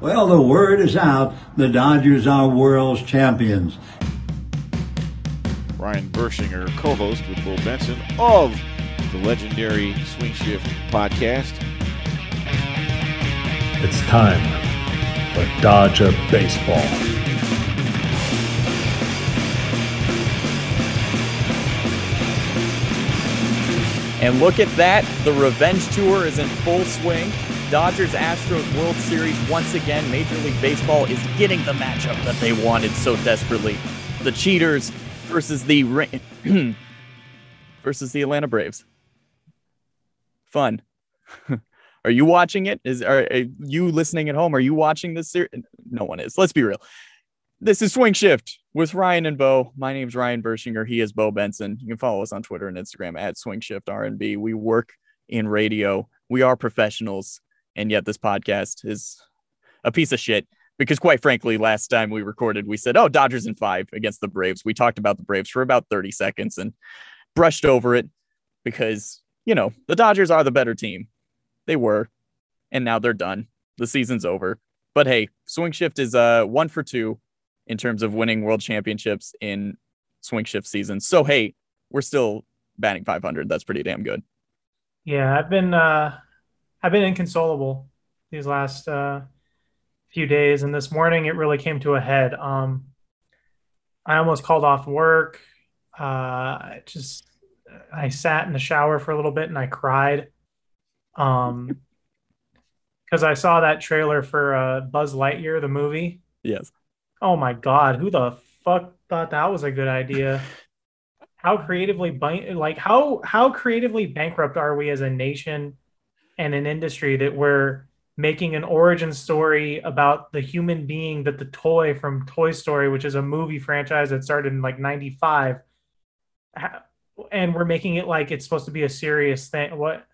Well, the word is out. The Dodgers are world's champions. Ryan Bershinger, co-host with Bo Benson of the legendary Swing Shift podcast. It's time for Dodger Baseball. And look at that. The revenge tour is in full swing. Dodgers Astros World Series once again. Major League Baseball is getting the matchup that they wanted so desperately. The cheaters versus the versus the Atlanta Braves. Fun. are you watching it? Is are, are, you listening at home? Are you watching this series? No one is. Let's be real. This is Swing Shift with Ryan and Bo. My name's Ryan Bershinger. He is Bo Benson. You can follow us on Twitter and Instagram at Swing Shift RNB. We work in radio. We are professionals, and yet this podcast is a piece of shit. Because quite frankly, last time we recorded, we said, "Oh, Dodgers in five against the Braves." We talked about the Braves for about thirty seconds and brushed over it because you know the Dodgers are the better team. They were, and now they're done. The season's over. But hey, Swing Shift is uh one for two in terms of winning world championships in swing shift seasons. So hey, we're still batting 500. That's pretty damn good. Yeah, I've been uh I've been inconsolable these last uh few days and this morning it really came to a head. Um I almost called off work. Uh just I sat in the shower for a little bit and I cried. Um because I saw that trailer for uh Buzz Lightyear the movie. Yes. Oh my god, who the fuck thought that was a good idea? how creatively like how how creatively bankrupt are we as a nation and an industry that we're making an origin story about the human being that the toy from Toy Story, which is a movie franchise that started in like 95 and we're making it like it's supposed to be a serious thing. What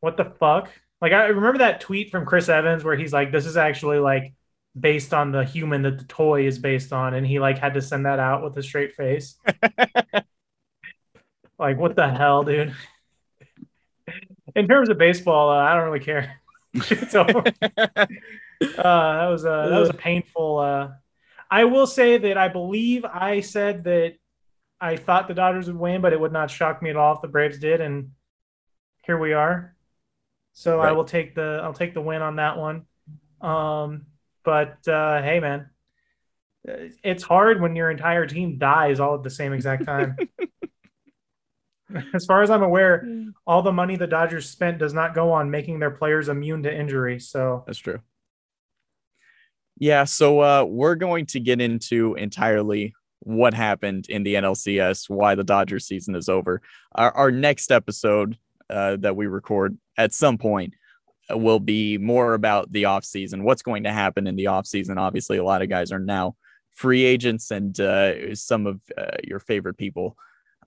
what the fuck? Like I remember that tweet from Chris Evans where he's like this is actually like based on the human that the toy is based on and he like had to send that out with a straight face like what the hell dude in terms of baseball uh, i don't really care. So uh, that was a that was a painful uh, i will say that i believe i said that i thought the dodgers would win but it would not shock me at all if the braves did and here we are. So right. i will take the i'll take the win on that one. Um but uh, hey, man, it's hard when your entire team dies all at the same exact time. as far as I'm aware, all the money the Dodgers spent does not go on making their players immune to injury. So that's true. Yeah, so uh, we're going to get into entirely what happened in the NLCS, why the Dodgers season is over. Our, our next episode uh, that we record at some point will be more about the offseason, what's going to happen in the offseason. Obviously, a lot of guys are now free agents, and uh, some of uh, your favorite people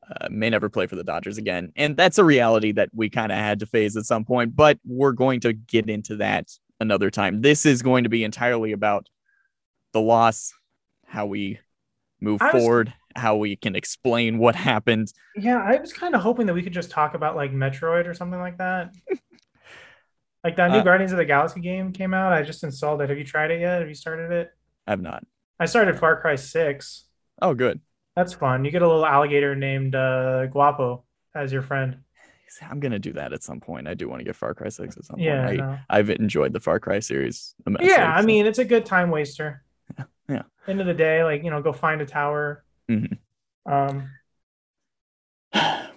uh, may never play for the Dodgers again. And that's a reality that we kind of had to face at some point, but we're going to get into that another time. This is going to be entirely about the loss, how we move was, forward, how we can explain what happened. Yeah, I was kind of hoping that we could just talk about like Metroid or something like that. Like that new uh, Guardians of the Galaxy game came out. I just installed it. Have you tried it yet? Have you started it? I've not. I started Far Cry 6. Oh, good. That's fun. You get a little alligator named uh, Guapo as your friend. I'm gonna do that at some point. I do want to get Far Cry 6 at some yeah, point. I, I've enjoyed the Far Cry series. Immensely, yeah, I so. mean it's a good time waster. Yeah. yeah. End of the day, like you know, go find a tower. Mm-hmm. Um.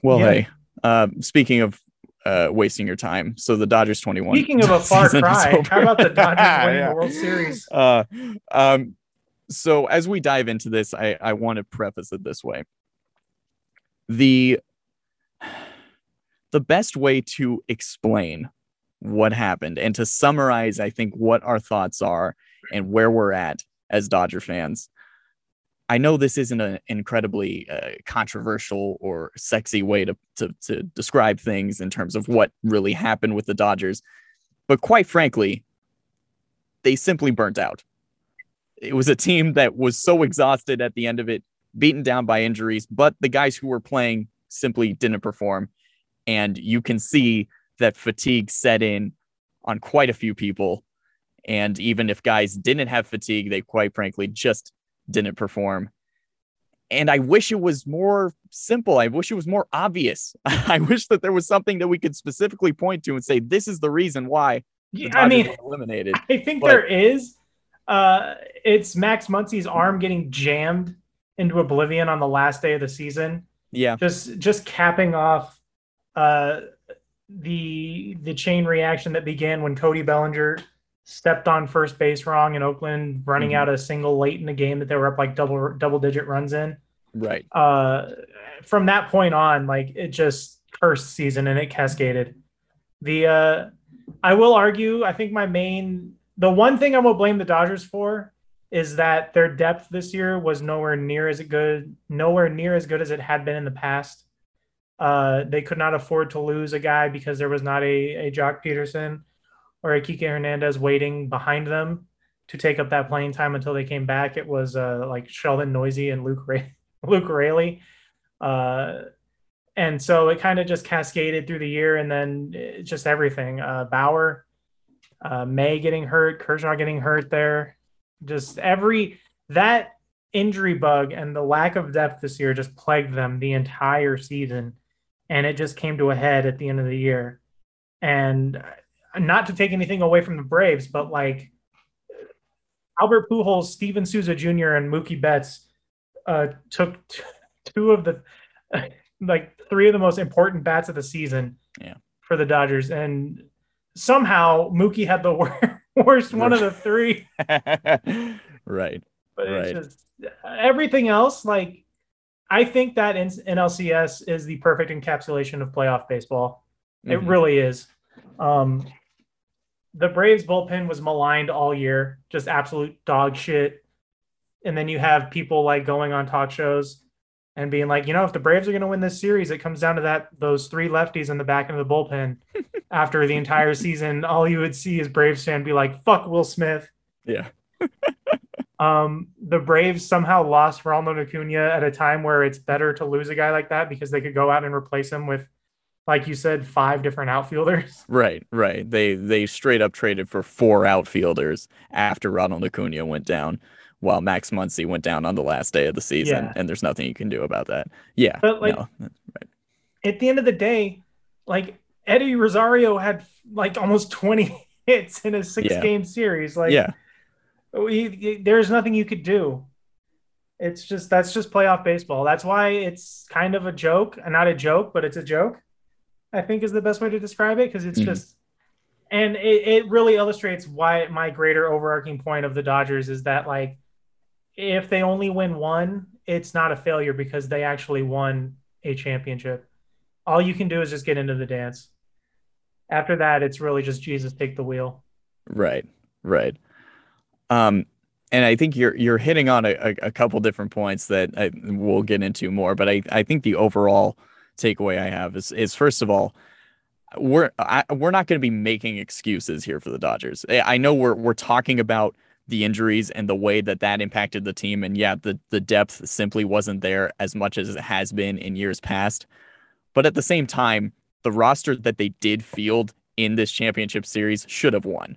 Well, yeah. hey. Uh, speaking of uh, wasting your time. So the Dodgers 21. Speaking of a far cry, how about the Dodgers winning the World Series? Uh, um, so as we dive into this, I, I want to preface it this way. The the best way to explain what happened and to summarize, I think, what our thoughts are and where we're at as Dodger fans I know this isn't an incredibly uh, controversial or sexy way to, to, to describe things in terms of what really happened with the Dodgers, but quite frankly, they simply burnt out. It was a team that was so exhausted at the end of it, beaten down by injuries, but the guys who were playing simply didn't perform. And you can see that fatigue set in on quite a few people. And even if guys didn't have fatigue, they quite frankly just didn't perform. And I wish it was more simple. I wish it was more obvious. I wish that there was something that we could specifically point to and say, this is the reason why Yeah, I mean, eliminated. I think But- there is. Uh, it's Max Muncy's arm getting jammed into oblivion on the last day of the season. Yeah. Just just capping off uh, the the chain reaction that began when Cody Bellinger stepped on first base wrong in Oakland, running Mhm. out a single late in the game that they were up like double double digit runs in. Right. Uh, from that point on, like it just cursed season and it cascaded. The uh, I will argue, I think my main the one thing I will blame the Dodgers for is that their depth this year was nowhere near as good, nowhere near as good as it had been in the past. Uh, they could not afford to lose a guy because there was not a, a Joc Pederson or a Kike Hernandez waiting behind them to take up that playing time until they came back. It was uh, like Sheldon Neuse and Luke Ray- Luke Raley. Uh, and so it kind of just cascaded through the year and then just everything. Uh, Bauer, uh, May getting hurt, Kershaw getting hurt there. Just every that injury bug and the lack of depth this year just plagued them the entire season. And it just came to a head at the end of the year. And not to take anything away from the Braves, but like Albert Pujols, Steven Souza Jr., and Mookie Betts uh, took t- two of the like three of the most important bats of the season Yeah. for the Dodgers, and somehow Mookie had the wor- worst one of the three. right. But Right. just everything else. Like I think that in- NLCS is the perfect encapsulation of playoff baseball. It Mhm. really is. Um, the Braves bullpen was maligned all year, just absolute dog shit. And then you have people like going on talk shows and being like, you know, if the Braves are going to win this series, it comes down to that those three lefties in the back of the bullpen. After the entire season, all you would see is Braves fan be like, "Fuck Will Smith." Yeah. Um, the Braves somehow lost Ronald Acuna at a time where it's better to lose a guy like that because they could go out and replace him with, like you said, five different outfielders. Right, right. They they straight up traded for four outfielders after Ronald Acuna went down, while Max Muncy went down on the last day of the season, Yeah. and there's nothing you can do about that. Yeah, But, like, no, At the end of the day, like Eddie Rosario had like almost 20 hits in a six Yeah. game series. Like, yeah, we, there's nothing you could do. It's just that's just playoff baseball. That's why it's kind of a joke, and not a joke, but it's a joke. I think is the best way to describe it because it's Mhm. just, and it, it really illustrates why my greater overarching point of the Dodgers is that like, if they only win one, it's not a failure because they actually won a championship. All you can do is just get into the dance. After that, it's really just Jesus take the wheel. right, right. Um, and I think you're you're hitting on a, a, couple different points that I, we'll get into more, but I I think the overall takeaway I have is is first of all, we're I, we're not going to be making excuses here for the Dodgers. I I know we're we're talking about the injuries and the way that that impacted the team, and yeah, the the depth simply wasn't there as much as it has been in years past. But at the same time, the roster that they did field in this championship series should have won.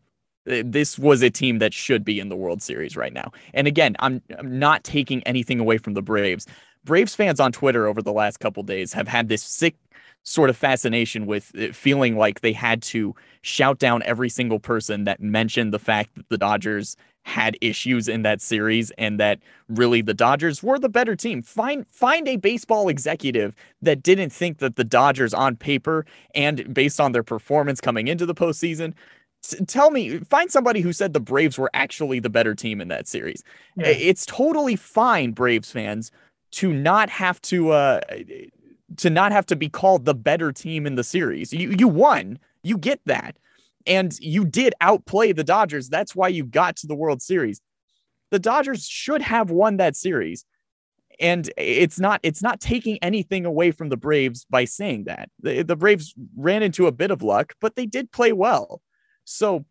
Uh, This was a team that should be in the World Series right now. And again, I'm, I'm not taking anything away from the Braves. Braves fans on Twitter over the last couple days have had this sick sort of fascination with it feeling like they had to shout down every single person that mentioned the fact that the Dodgers had issues in that series and that really the Dodgers were the better team. Find find a baseball executive that didn't think that the Dodgers on paper and based on their performance coming into the postseason. Tell me, find somebody who said the Braves were actually the better team in that series. Yeah. It's totally fine, Braves fans, to not have to uh to not have to be called the better team in the series. You you won. You get that. And you did outplay the Dodgers. That's why you got to the World Series. The Dodgers should have won that series. And it's not it's not taking anything away from the Braves by saying that. The, the Braves ran into a bit of luck, but they did play well. So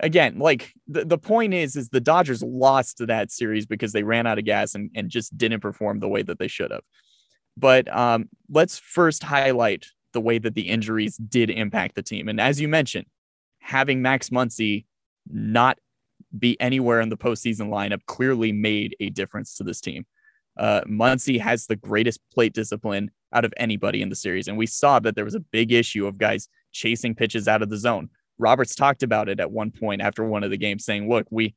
again, like the, the point is, is the Dodgers lost that series because they ran out of gas and, and just didn't perform the way that they should have. But um, let's first highlight the way that the injuries did impact the team. And as you mentioned, having Max Muncy not be anywhere in the postseason lineup clearly made a difference to this team. Uh, has the greatest plate discipline out of anybody in the series. And we saw that there was a big issue of guys chasing pitches out of the zone. Roberts talked about it at one point after one of the games, saying, Look, we,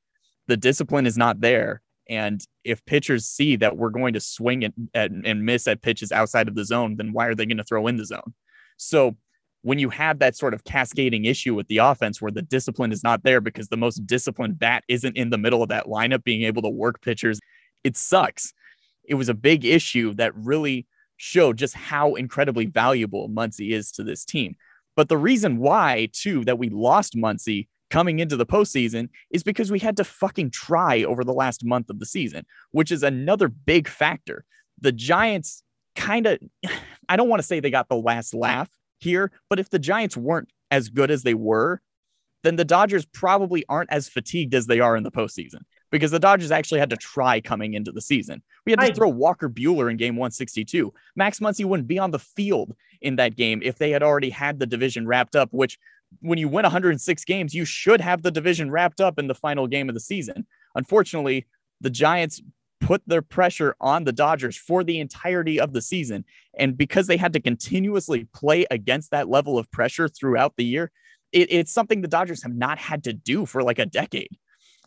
the discipline is not there. And if pitchers see that we're going to swing and, and miss at pitches outside of the zone, then why are they going to throw in the zone? So when you have that sort of cascading issue with the offense where the discipline is not there because the most disciplined bat isn't in the middle of that lineup being able to work pitchers, it sucks. It was a big issue that really showed just how incredibly valuable Muncy is to this team. But the reason why, too, that we lost Muncy coming into the postseason is because we had to fucking try over the last month of the season, which is another big factor. The Giants kind of, I don't want to say they got the last laugh here, but if the Giants weren't as good as they were, then the Dodgers probably aren't as fatigued as they are in the postseason because the Dodgers actually had to try coming into the season. We had to I, throw Walker Buehler in game 162. Max Muncy wouldn't be on the field in that game if they had already had the division wrapped up, which when you win 106 games, you should have the division wrapped up in the final game of the season. Unfortunately, the Giants put their pressure on the Dodgers for the entirety of the season. And because they had to continuously play against that level of pressure throughout the year, it, it's something the Dodgers have not had to do for like a decade.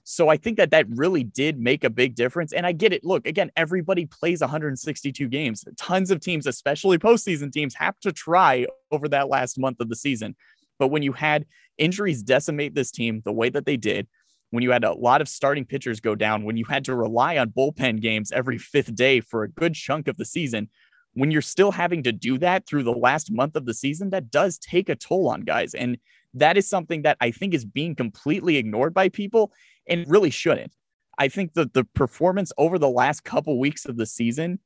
So I think that that really did make a big difference. And I get it. Look, again, everybody plays 162 games. Tons of teams, especially postseason teams, have to try over that last month of the season. But when you had injuries decimate this team the way that they did, when you had a lot of starting pitchers go down, when you had to rely on bullpen games every fifth day for a good chunk of the season, when you're still having to do that through the last month of the season, that does take a toll on guys. And that is something that I think is being completely ignored by people and really shouldn't. I think that the performance over the last couple weeks of the season,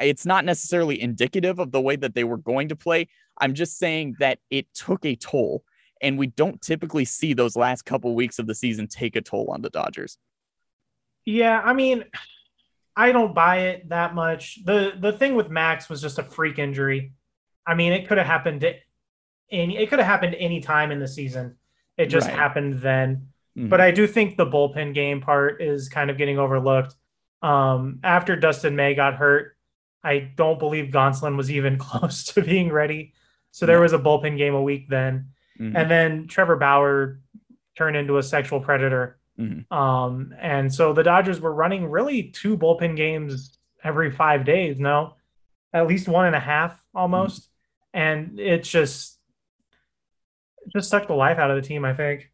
it's not necessarily indicative of the way that they were going to play. I'm just saying that it took a toll, and we don't typically see those last couple weeks of the season take a toll on the Dodgers. Yeah, I mean, I don't buy it that much. the The thing with Max was just a freak injury. I mean, it could have happened any. It could have happened any time in the season. It just right. happened then. Mm-hmm. But I do think the bullpen game part is kind of getting overlooked. Um, after Dustin May got hurt, I don't believe Gonsolin was even close to being ready. So there was a bullpen game a week then. Mm-hmm. And then Trevor Bauer turned into a sexual predator. Mm-hmm. Um, and so the Dodgers were running really two bullpen games every five days, no, at least one and a half almost. Mm-hmm. And it just, it just sucked the life out of the team, I think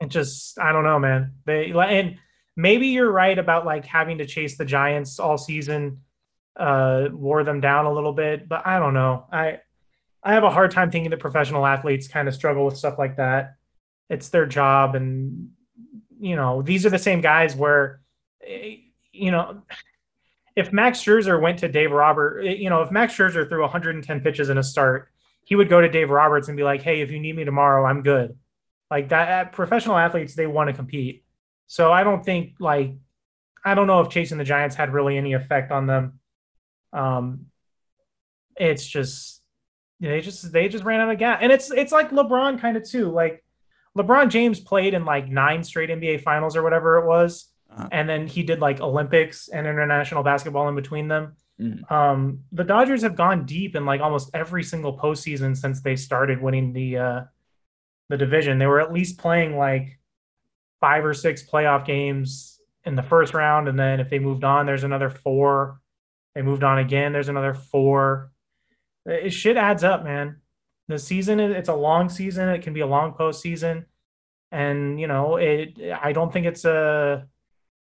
it just I don't know, man. They and maybe you're right about like having to chase the Giants all season, uh, wore them down a little bit, but I don't know. I I have a hard time thinking that professional athletes kind of struggle with stuff like that. It's their job, and you know these are the same guys where, eh, you know, if Max Scherzer went to Dave Robert, eh, you know, if Max Scherzer threw 110 pitches in a start, he would go to Dave Roberts and be like, "Hey, if you need me tomorrow, I'm good." Like that, professional athletes they want to compete. So I don't think like I don't know if chasing the Giants had really any effect on them. Um, it's just they just they just ran out of gas, and it's it's like LeBron kind of too. Like LeBron James played in like nine straight NBA finals or whatever it was, uh-huh. and then he did like Olympics and international basketball in between them. Mm. Um, the Dodgers have gone deep in like almost every single postseason since they started winning the uh, the division. They were at least playing like five or six playoff games in the first round. And then if they moved on, there's another four. They moved on again, there's another four. It, shit adds up, man. The season, it's a long season. It can be a long postseason. And, you know, it, I don't think it's a,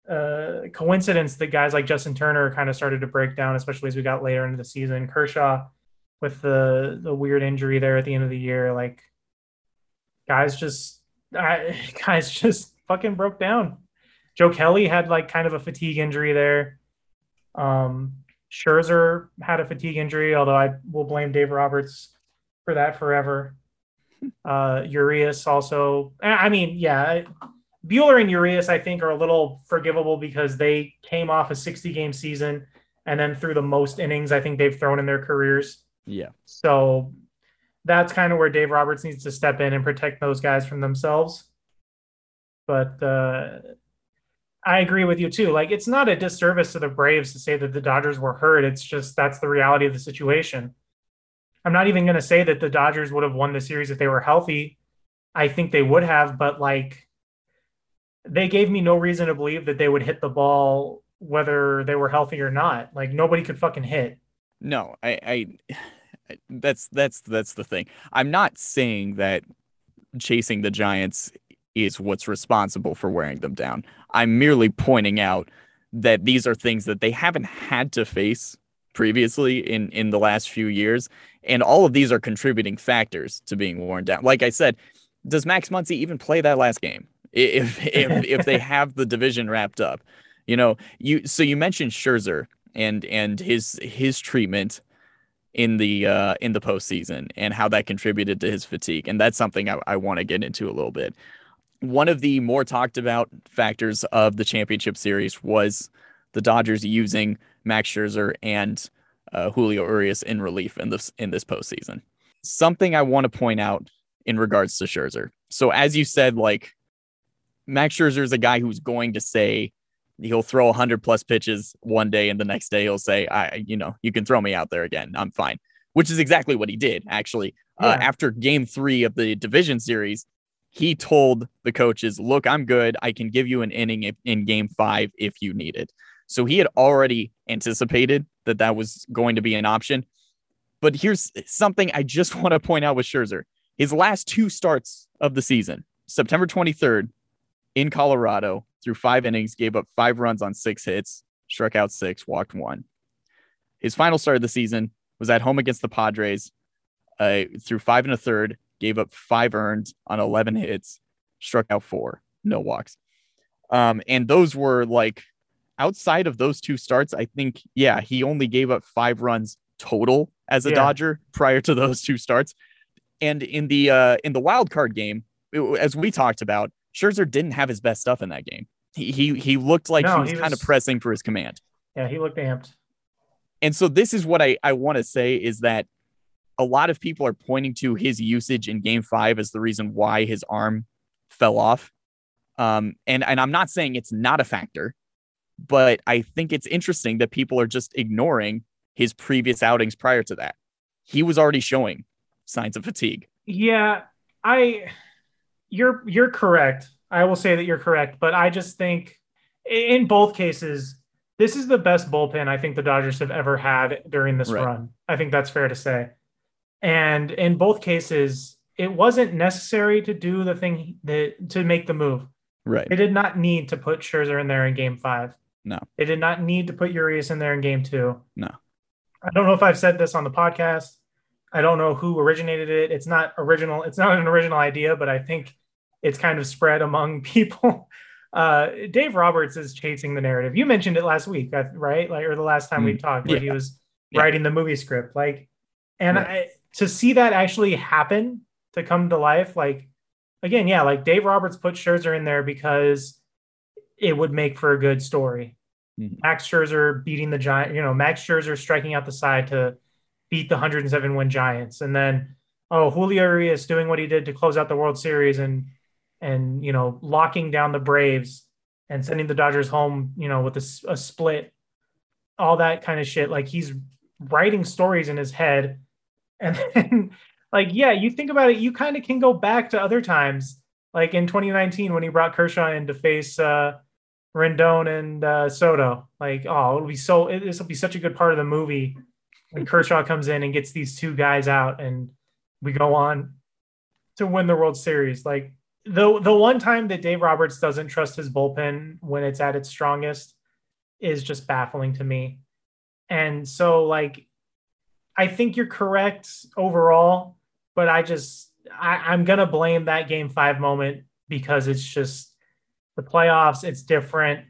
a coincidence that guys like Justin Turner kind of started to break down, especially as we got later into the season. Kershaw with the the weird injury there at the end of the year, like guys just I, guys just fucking broke down. Joe Kelly had like kind of a fatigue injury there. Um, Scherzer had a fatigue injury, although I will blame Dave Roberts for that forever. Uh, Urias also, I mean, yeah, Buehler and Urias, I think, are a little forgivable because they came off a 60 game season and then through the most innings I think they've thrown in their careers. Yeah. So that's kind of where Dave Roberts needs to step in and protect those guys from themselves. But uh, I agree with you too. Like, it's not a disservice to the Braves to say that the Dodgers were hurt. It's just that's the reality of the situation. I'm not even going to say that the Dodgers would have won the series if they were healthy. I think they would have, but like, they gave me no reason to believe that they would hit the ball whether they were healthy or not. Like, nobody could fucking hit. No, I, I that's that's that's the thing. I'm not saying that chasing the Giants is what's responsible for wearing them down. I'm merely pointing out that these are things that they haven't had to face previously in in the last few years and all of these are contributing factors to being worn down. Like I said, does Max Muncy even play that last game? If if if they have the division wrapped up. You know, you so you mentioned Scherzer and and his his treatment in the uh, in the postseason and how that contributed to his fatigue, and that's something I, I want to get into a little bit. One of the more talked about factors of the championship series was the Dodgers using Max Scherzer and uh, Julio Urias in relief in this in this postseason. Something I want to point out in regards to Scherzer. So as you said, like Max Scherzer is a guy who's going to say he'll throw 100 plus pitches one day and the next day he'll say i you know you can throw me out there again i'm fine which is exactly what he did actually uh, yeah. uh, after game three of the division series he told the coaches look i'm good i can give you an inning in game five if you need it so he had already anticipated that that was going to be an option but here's something i just want to point out with scherzer his last two starts of the season september 23rd in colorado through five innings, gave up five runs on six hits, struck out six, walked one. His final start of the season was at home against the Padres. Uh, through five and a third, gave up five earned on 11 hits, struck out four, no walks. Um, and those were like outside of those two starts, I think, yeah, he only gave up five runs total as a yeah. Dodger prior to those two starts. And in the uh, in the wild card game, it, as we talked about, Scherzer didn't have his best stuff in that game. He he, he looked like no, he was, he was kind of pressing for his command. Yeah, he looked amped. And so this is what I, I want to say is that a lot of people are pointing to his usage in game five as the reason why his arm fell off. Um, and, and I'm not saying it's not a factor, but I think it's interesting that people are just ignoring his previous outings prior to that. He was already showing signs of fatigue. Yeah, I you're you're correct. I will say that you're correct, but I just think in both cases, this is the best bullpen I think the Dodgers have ever had during this right. run. I think that's fair to say. And in both cases, it wasn't necessary to do the thing that to make the move. Right. They did not need to put Scherzer in there in game five. No. They did not need to put Urias in there in game two. No. I don't know if I've said this on the podcast. I don't know who originated it. It's not original. It's not an original idea, but I think it's kind of spread among people. Uh, Dave Roberts is chasing the narrative. You mentioned it last week, right? Like, or the last time mm, we talked, where yeah. he was yeah. writing the movie script. Like, and right. To see that actually happen, to come to life, like, again, yeah, like Dave Roberts put Scherzer in there because it would make for a good story. Mm. Max Scherzer beating the Giant, you know, Max Scherzer striking out the side to beat the 107 win Giants, and then oh, Julio Urias doing what he did to close out the World Series and and you know locking down the Braves and sending the Dodgers home, you know, with a, a split, all that kind of shit. Like he's writing stories in his head, and then like yeah, you think about it, you kind of can go back to other times, like in 2019 when he brought Kershaw in to face uh, Rendon and uh, Soto. Like oh, it'll be so this will be such a good part of the movie when Kershaw comes in and gets these two guys out, and we go on to win the World Series. Like the the one time that Dave Roberts doesn't trust his bullpen when it's at its strongest is just baffling to me. And so like I think you're correct overall, but I just I, I'm gonna blame that game five moment because it's just the playoffs, it's different.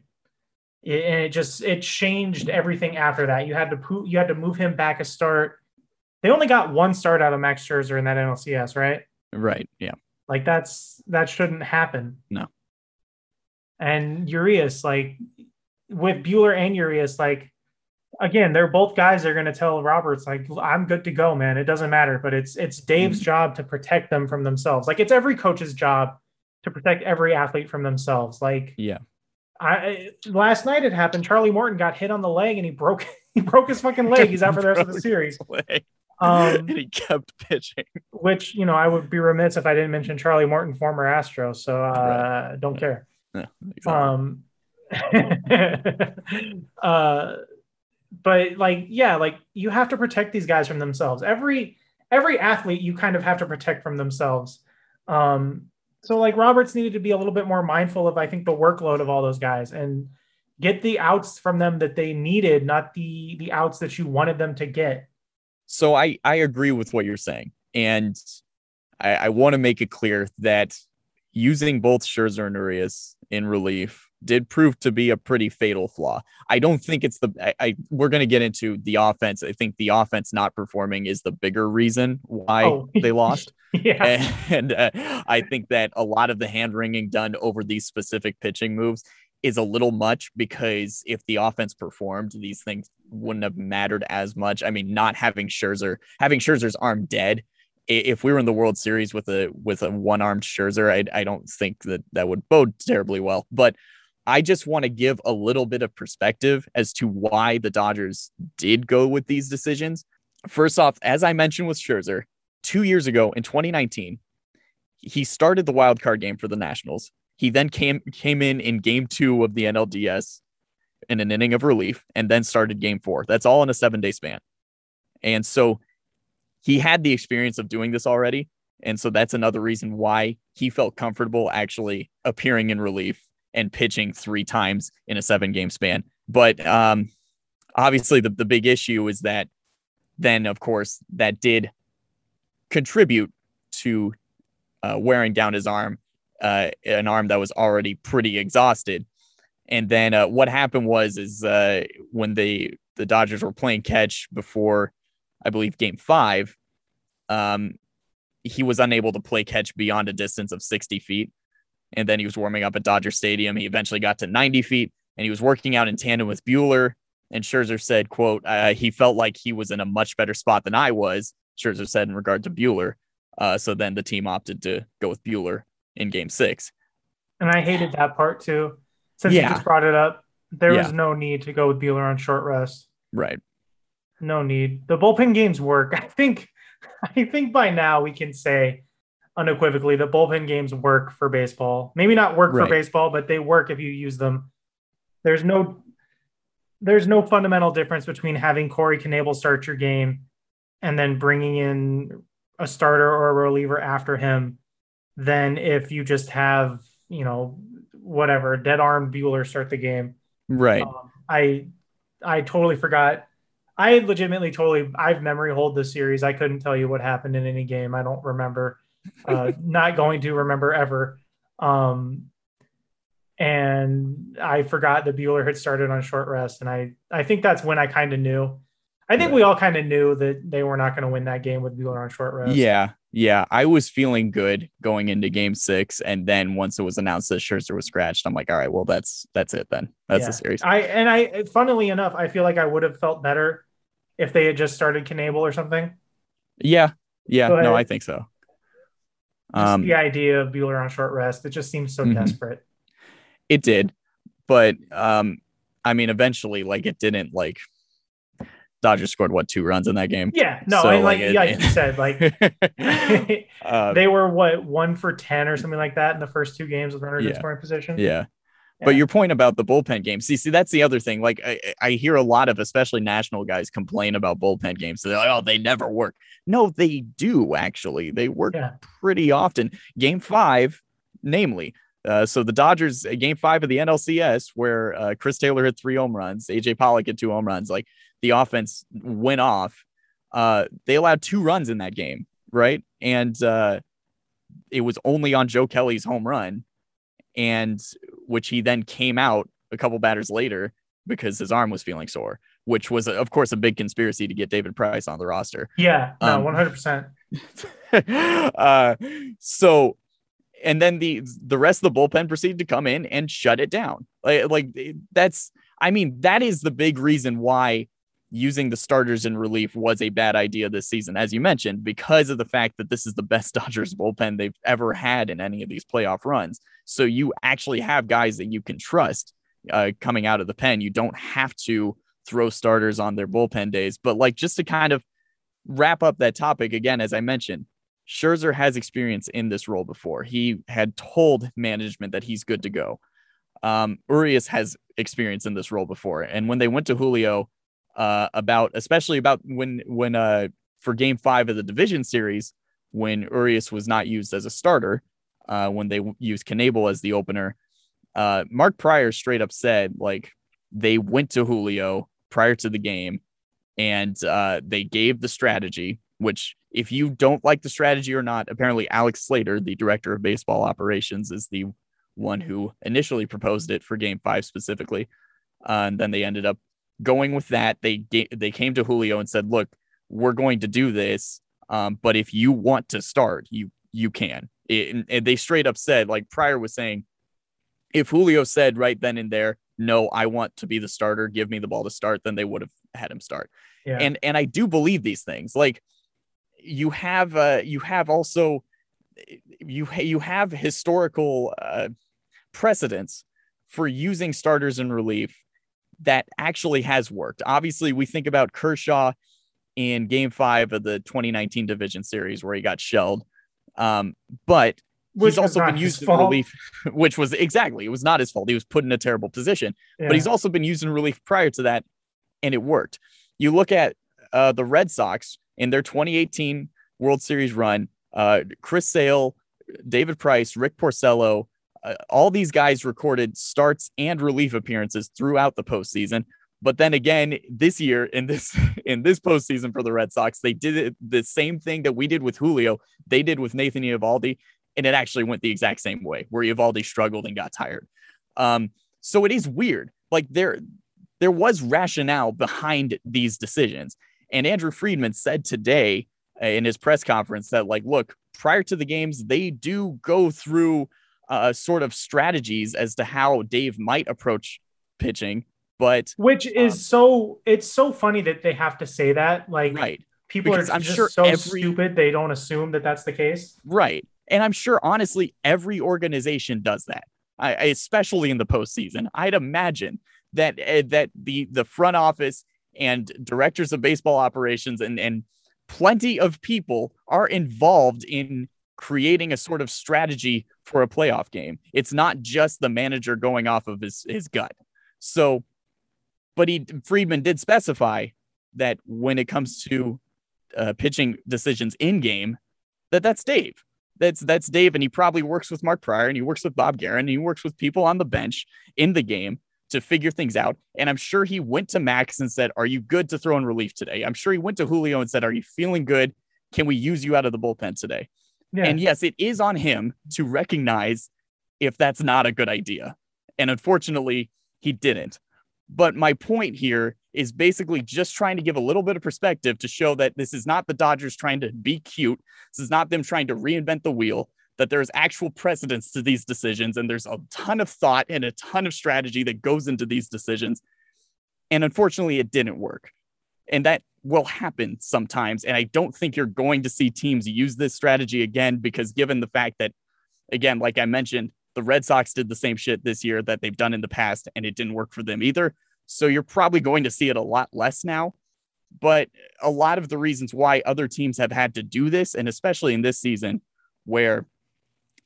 It, and it just it changed everything after that. You had to you had to move him back a start. They only got one start out of Max Scherzer in that NLCS, right? Right. Yeah. Like that's that shouldn't happen. No. And Urias, like with Buehler and Urias, like again, they're both guys that are going to tell Roberts like, "I'm good to go, man. It doesn't matter." But it's it's Dave's job to protect them from themselves. Like it's every coach's job to protect every athlete from themselves. Like Yeah. I last night it happened. Charlie Morton got hit on the leg and he broke he broke his fucking leg. He's out for the rest of the series. Um, and he kept pitching. which you know I would be remiss if I didn't mention Charlie Morton, former Astro. So uh, don't care. Yeah, exactly. Um, uh, but like, yeah, like you have to protect these guys from themselves. Every every athlete you kind of have to protect from themselves. Um, so like Roberts needed to be a little bit more mindful of I think the workload of all those guys and get the outs from them that they needed, not the the outs that you wanted them to get. So I I agree with what you're saying, and I, I want to make it clear that using both Scherzer and Urias in relief did prove to be a pretty fatal flaw. I don't think it's the I, I we're going to get into the offense. I think the offense not performing is the bigger reason why Oh. they lost. yeah. And uh, I think that a lot of the hand wringing done over these specific pitching moves is a little much because if the offense performed, these things wouldn't have mattered as much. I mean, not having Scherzer, having Scherzer's arm dead. If we were in the World Series with a with a one armed Scherzer, I, I don't think that that would bode terribly well. But I just want to give a little bit of perspective as to why the Dodgers did go with these decisions. First off, as I mentioned with Scherzer, two years ago in 2019, he started the wild card game for the Nationals. He then came came in in game two of the NLDS in an inning of relief and then started game four. That's all in a seven day span. And so he had the experience of doing this already. And so that's another reason why he felt comfortable actually appearing in relief and pitching three times in a seven game span. But um, obviously, the, the big issue is that then, of course, that did contribute to uh, wearing down his arm, uh, an arm that was already pretty exhausted. And then uh, what happened was is uh, when the the Dodgers were playing catch before, I believe, Game Five, um, he was unable to play catch beyond a distance of 60 feet. And then he was warming up at Dodger Stadium. He eventually got to 90 feet, and he was working out in tandem with Buehler. And Scherzer said, "quote uh, He felt like he was in a much better spot than I was." Scherzer said in regard to Buehler. Uh, so then the team opted to go with Buehler in Game Six. And I hated that part too. Since Yeah. you just brought it up, there was no need to go with Buehler on short rest. Right. No need. The bullpen games work. I think I think by now we can say unequivocally that bullpen games work for baseball. Maybe not work Right. for baseball, but they work if you use them. There's no there's no fundamental difference between having Corey Knebel start your game and then bringing in a starter or a reliever after him than if you just have, you know, whatever, dead arm Buehler start the game. Right. Um, I I totally forgot. I legitimately totally I've memory hold this series. I couldn't tell you what happened in any game. I don't remember. Uh, not going to remember ever. Um, and I forgot that Buehler had started on short rest, and I I think that's when I kind of knew. I think Right. we all kind of knew that they were not going to win that game with Buehler on short rest. Yeah. Yeah. I was feeling good going into Game Six, and then once it was announced that Scherzer was scratched, I'm like, all right, well, that's that's it then. That's Yeah. the series. I and I funnily enough, I feel like I would have felt better if they had just started Knebel or something. Yeah. Yeah. Go No. I think so. Just Um, the idea of Buehler on short rest, it just seems so Mhm. desperate. it did but um i mean eventually like it didn't like dodgers scored what two runs in that game Yeah, no, So, and like, like, it- like you said, like uh, they were what one for ten or something like that in the first two games with runners in scoring position. yeah Yeah. but your point about the bullpen game see see that's the other thing like I, I hear a lot of especially national guys complain about bullpen games they're like oh they never work no they do actually they work Yeah. pretty often game five namely uh, so the Dodgers uh, game five of the NLCS where uh, Chris Taylor hit three home runs, AJ Pollock hit two home runs, like the offense went off. Uh, they allowed two runs in that game, right? And uh, it was only on Joe Kelly's home run, and which he then came out a couple batters later because his arm was feeling sore, which was of course a big conspiracy to get David Price on the roster. Yeah, no, Um, one hundred percent. uh, so, and then the the rest of the bullpen proceeded to come in and shut it down. Like, like that's, I mean, that is the big reason why using the starters in relief was a bad idea this season, as you mentioned, because of the fact that this is the best Dodgers bullpen they've ever had in any of these playoff runs. So you actually have guys that you can trust uh, coming out of the pen. You don't have to throw starters on their bullpen days. But like just to kind of wrap up that topic again, as I mentioned, Scherzer has experience in this role before. He had told management that he's good to go. Um, Urias has experience in this role before, and when they went to Julio uh, about, especially about when when uh, for Game Five of the division series, when Urias was not used as a starter, uh, when they used Knebel as the opener, uh, Mark Prior straight up said like they went to Julio prior to the game, and uh, they gave the strategy. Which, if you don't like the strategy or not, apparently Alex Slater, the director of baseball operations, is the one who initially proposed it for Game Five specifically, uh, and then they ended up going with that. They they came to Julio and said, "Look, we're going to do this, um, but if you want to start, you you can." It, and, and they straight up said, like Prior was saying, if Julio said right then and there, "No, I want to be the starter. Give me the ball to start," then they would have had him start. Yeah. And and I do believe these things. Like you have uh you have also you you have historical uh precedents for using starters in relief that actually has worked. Obviously, we think about Kershaw in game five of the 2019 division series where he got shelled. Um, but Which he's also been used in relief, which was exactly, it was not his fault. He was put in a terrible position, but he's also been used in relief prior to that, and it worked. You look at uh, the Red Sox in their 2018 World Series run, uh, Chris Sale, David Price, Rick Porcello, uh, all these guys recorded starts and relief appearances throughout the postseason. But then again, this year in this in this postseason for the Red Sox, they did the same thing that we did with Julio. They did with Nathan Eovaldi, and it actually went the exact same way, where Ivaldi struggled and got tired. Um, so it is weird. Like there, there was rationale behind these decisions, and Andrew Friedman said today uh, in his press conference that, like, look, prior to the games, they do go through uh, sort of strategies as to how Dave might approach pitching, but which is Um, so it's so funny that they have to say that like right, people because are I'm just sure so every- stupid they don't assume that that's the case. Right, and I'm sure honestly every organization does that, I, especially in the postseason. I'd imagine that uh, that the the front office and directors of baseball operations and and plenty of people are involved in creating a sort of strategy for a playoff game. It's not just the manager going off of his his gut. So, but he Friedman did specify that when it comes to uh, pitching decisions in game, that that's Dave. That's that's Dave, and he probably works with Mark Prior, and he works with Bob Geren, and he works with people on the bench in the game to figure things out. And I'm sure he went to Max and said, "Are you good to throw in relief today?" I'm sure he went to Julio and said, "Are you feeling good? Can we use you out of the bullpen today?" And yes, it is on him to recognize if that's not a good idea. And unfortunately, he didn't. But my point here is basically just trying to give a little bit of perspective to show that this is not the Dodgers trying to be cute. This is not them trying to reinvent the wheel, that there's actual precedence to these decisions. And there's a ton of thought and a ton of strategy that goes into these decisions. And unfortunately, it didn't work. And that will happen sometimes. And I don't think you're going to see teams use this strategy again, because given the fact that, again, like I mentioned, the Red Sox did the same shit this year that they've done in the past, and it didn't work for them either. So you're probably going to see it a lot less now. But a lot of the reasons why other teams have had to do this, and especially in this season, where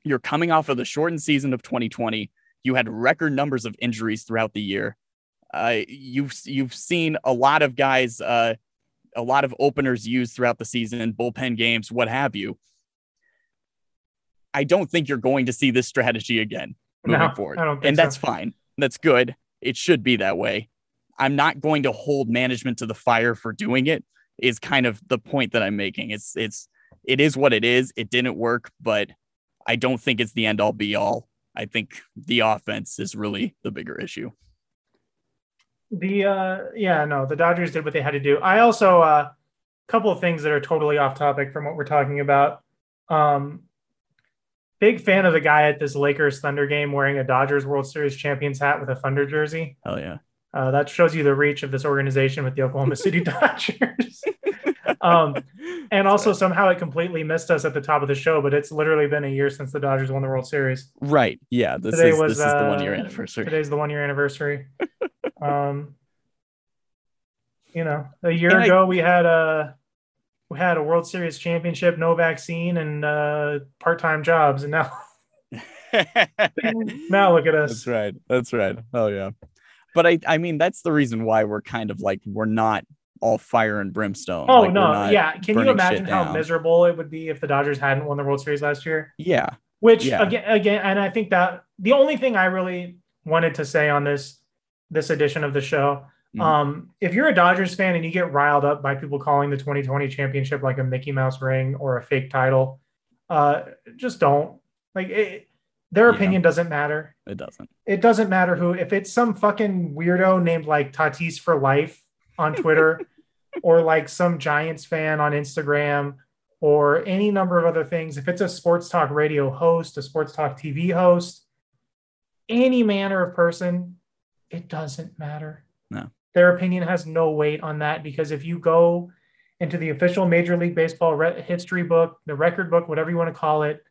you're coming off of the shortened season of 2020, you had record numbers of injuries throughout the year. Uh, you've you've seen a lot of guys, uh, a lot of openers used throughout the season, bullpen games, what have you. I don't think you're going to see this strategy again moving No, forward, I don't think and that's so. fine. That's good. It should be that way. I'm not going to hold management to the fire for doing it. Is kind of the point that I'm making. It's it's it is what it is. It didn't work, but I don't think it's the end all be all. I think the offense is really the bigger issue. The uh yeah, no, the Dodgers did what they had to do. I also uh couple of things that are totally off topic from what we're talking about. Um big fan of the guy at this Lakers Thunder game wearing a Dodgers World Series champions hat with a Thunder jersey. Hell yeah. Uh, that shows you the reach of this organization with the Oklahoma City Dodgers. um, and also somehow it completely missed us at the top of the show, but it's literally been a year since the Dodgers won the World Series. Right. Yeah. This Today is was, this is the one year uh, anniversary. Today's the one year anniversary. um, you know, a year And I- ago we had a we had a World Series championship, no vaccine, and uh, part time jobs, and now now look at us. That's right. That's right. Oh yeah. But I I mean that's the reason why we're kind of like we're not all fire and brimstone. Oh Like, no, yeah. Can you imagine how down. miserable it would be if the Dodgers hadn't won the World Series last year? Yeah. Which Yeah. again, again, and I think that the only thing I really wanted to say on this this edition of the show, Mhm. um, if you're a Dodgers fan and you get riled up by people calling the 2020 championship like a Mickey Mouse ring or a fake title, uh, just don't. Like it, their Yeah. opinion doesn't matter. It doesn't. It doesn't matter who. If it's some fucking weirdo named like Tatis for life on Twitter, or like some Giants fan on Instagram, or any number of other things. If it's a sports talk radio host, a sports talk TV host, any manner of person, it doesn't matter. No. Their opinion has no weight on that because if you go into the official Major League Baseball re- history book, the record book, whatever you want to call it,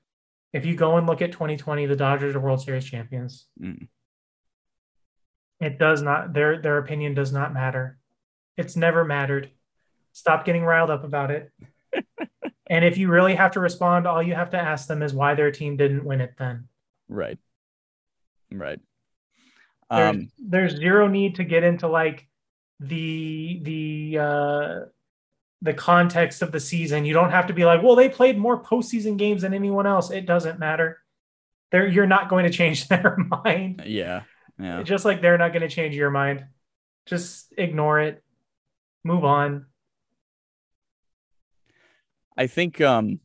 if you go and look at 2020, the Dodgers are World Series champions. Mm. It does not their their opinion does not matter. It's never mattered. Stop getting riled up about it. and if you really have to respond, all you have to ask them is why their team didn't win it then. Right. Right. There's, Um there's zero need to get into like the the uh the context of the season. You don't have to be like, well, they played more postseason games than anyone else. It doesn't matter. They're, you're not going to change their mind. yeah. Yeah. Just like they're not going to change your mind. Just ignore it. Move on. I think um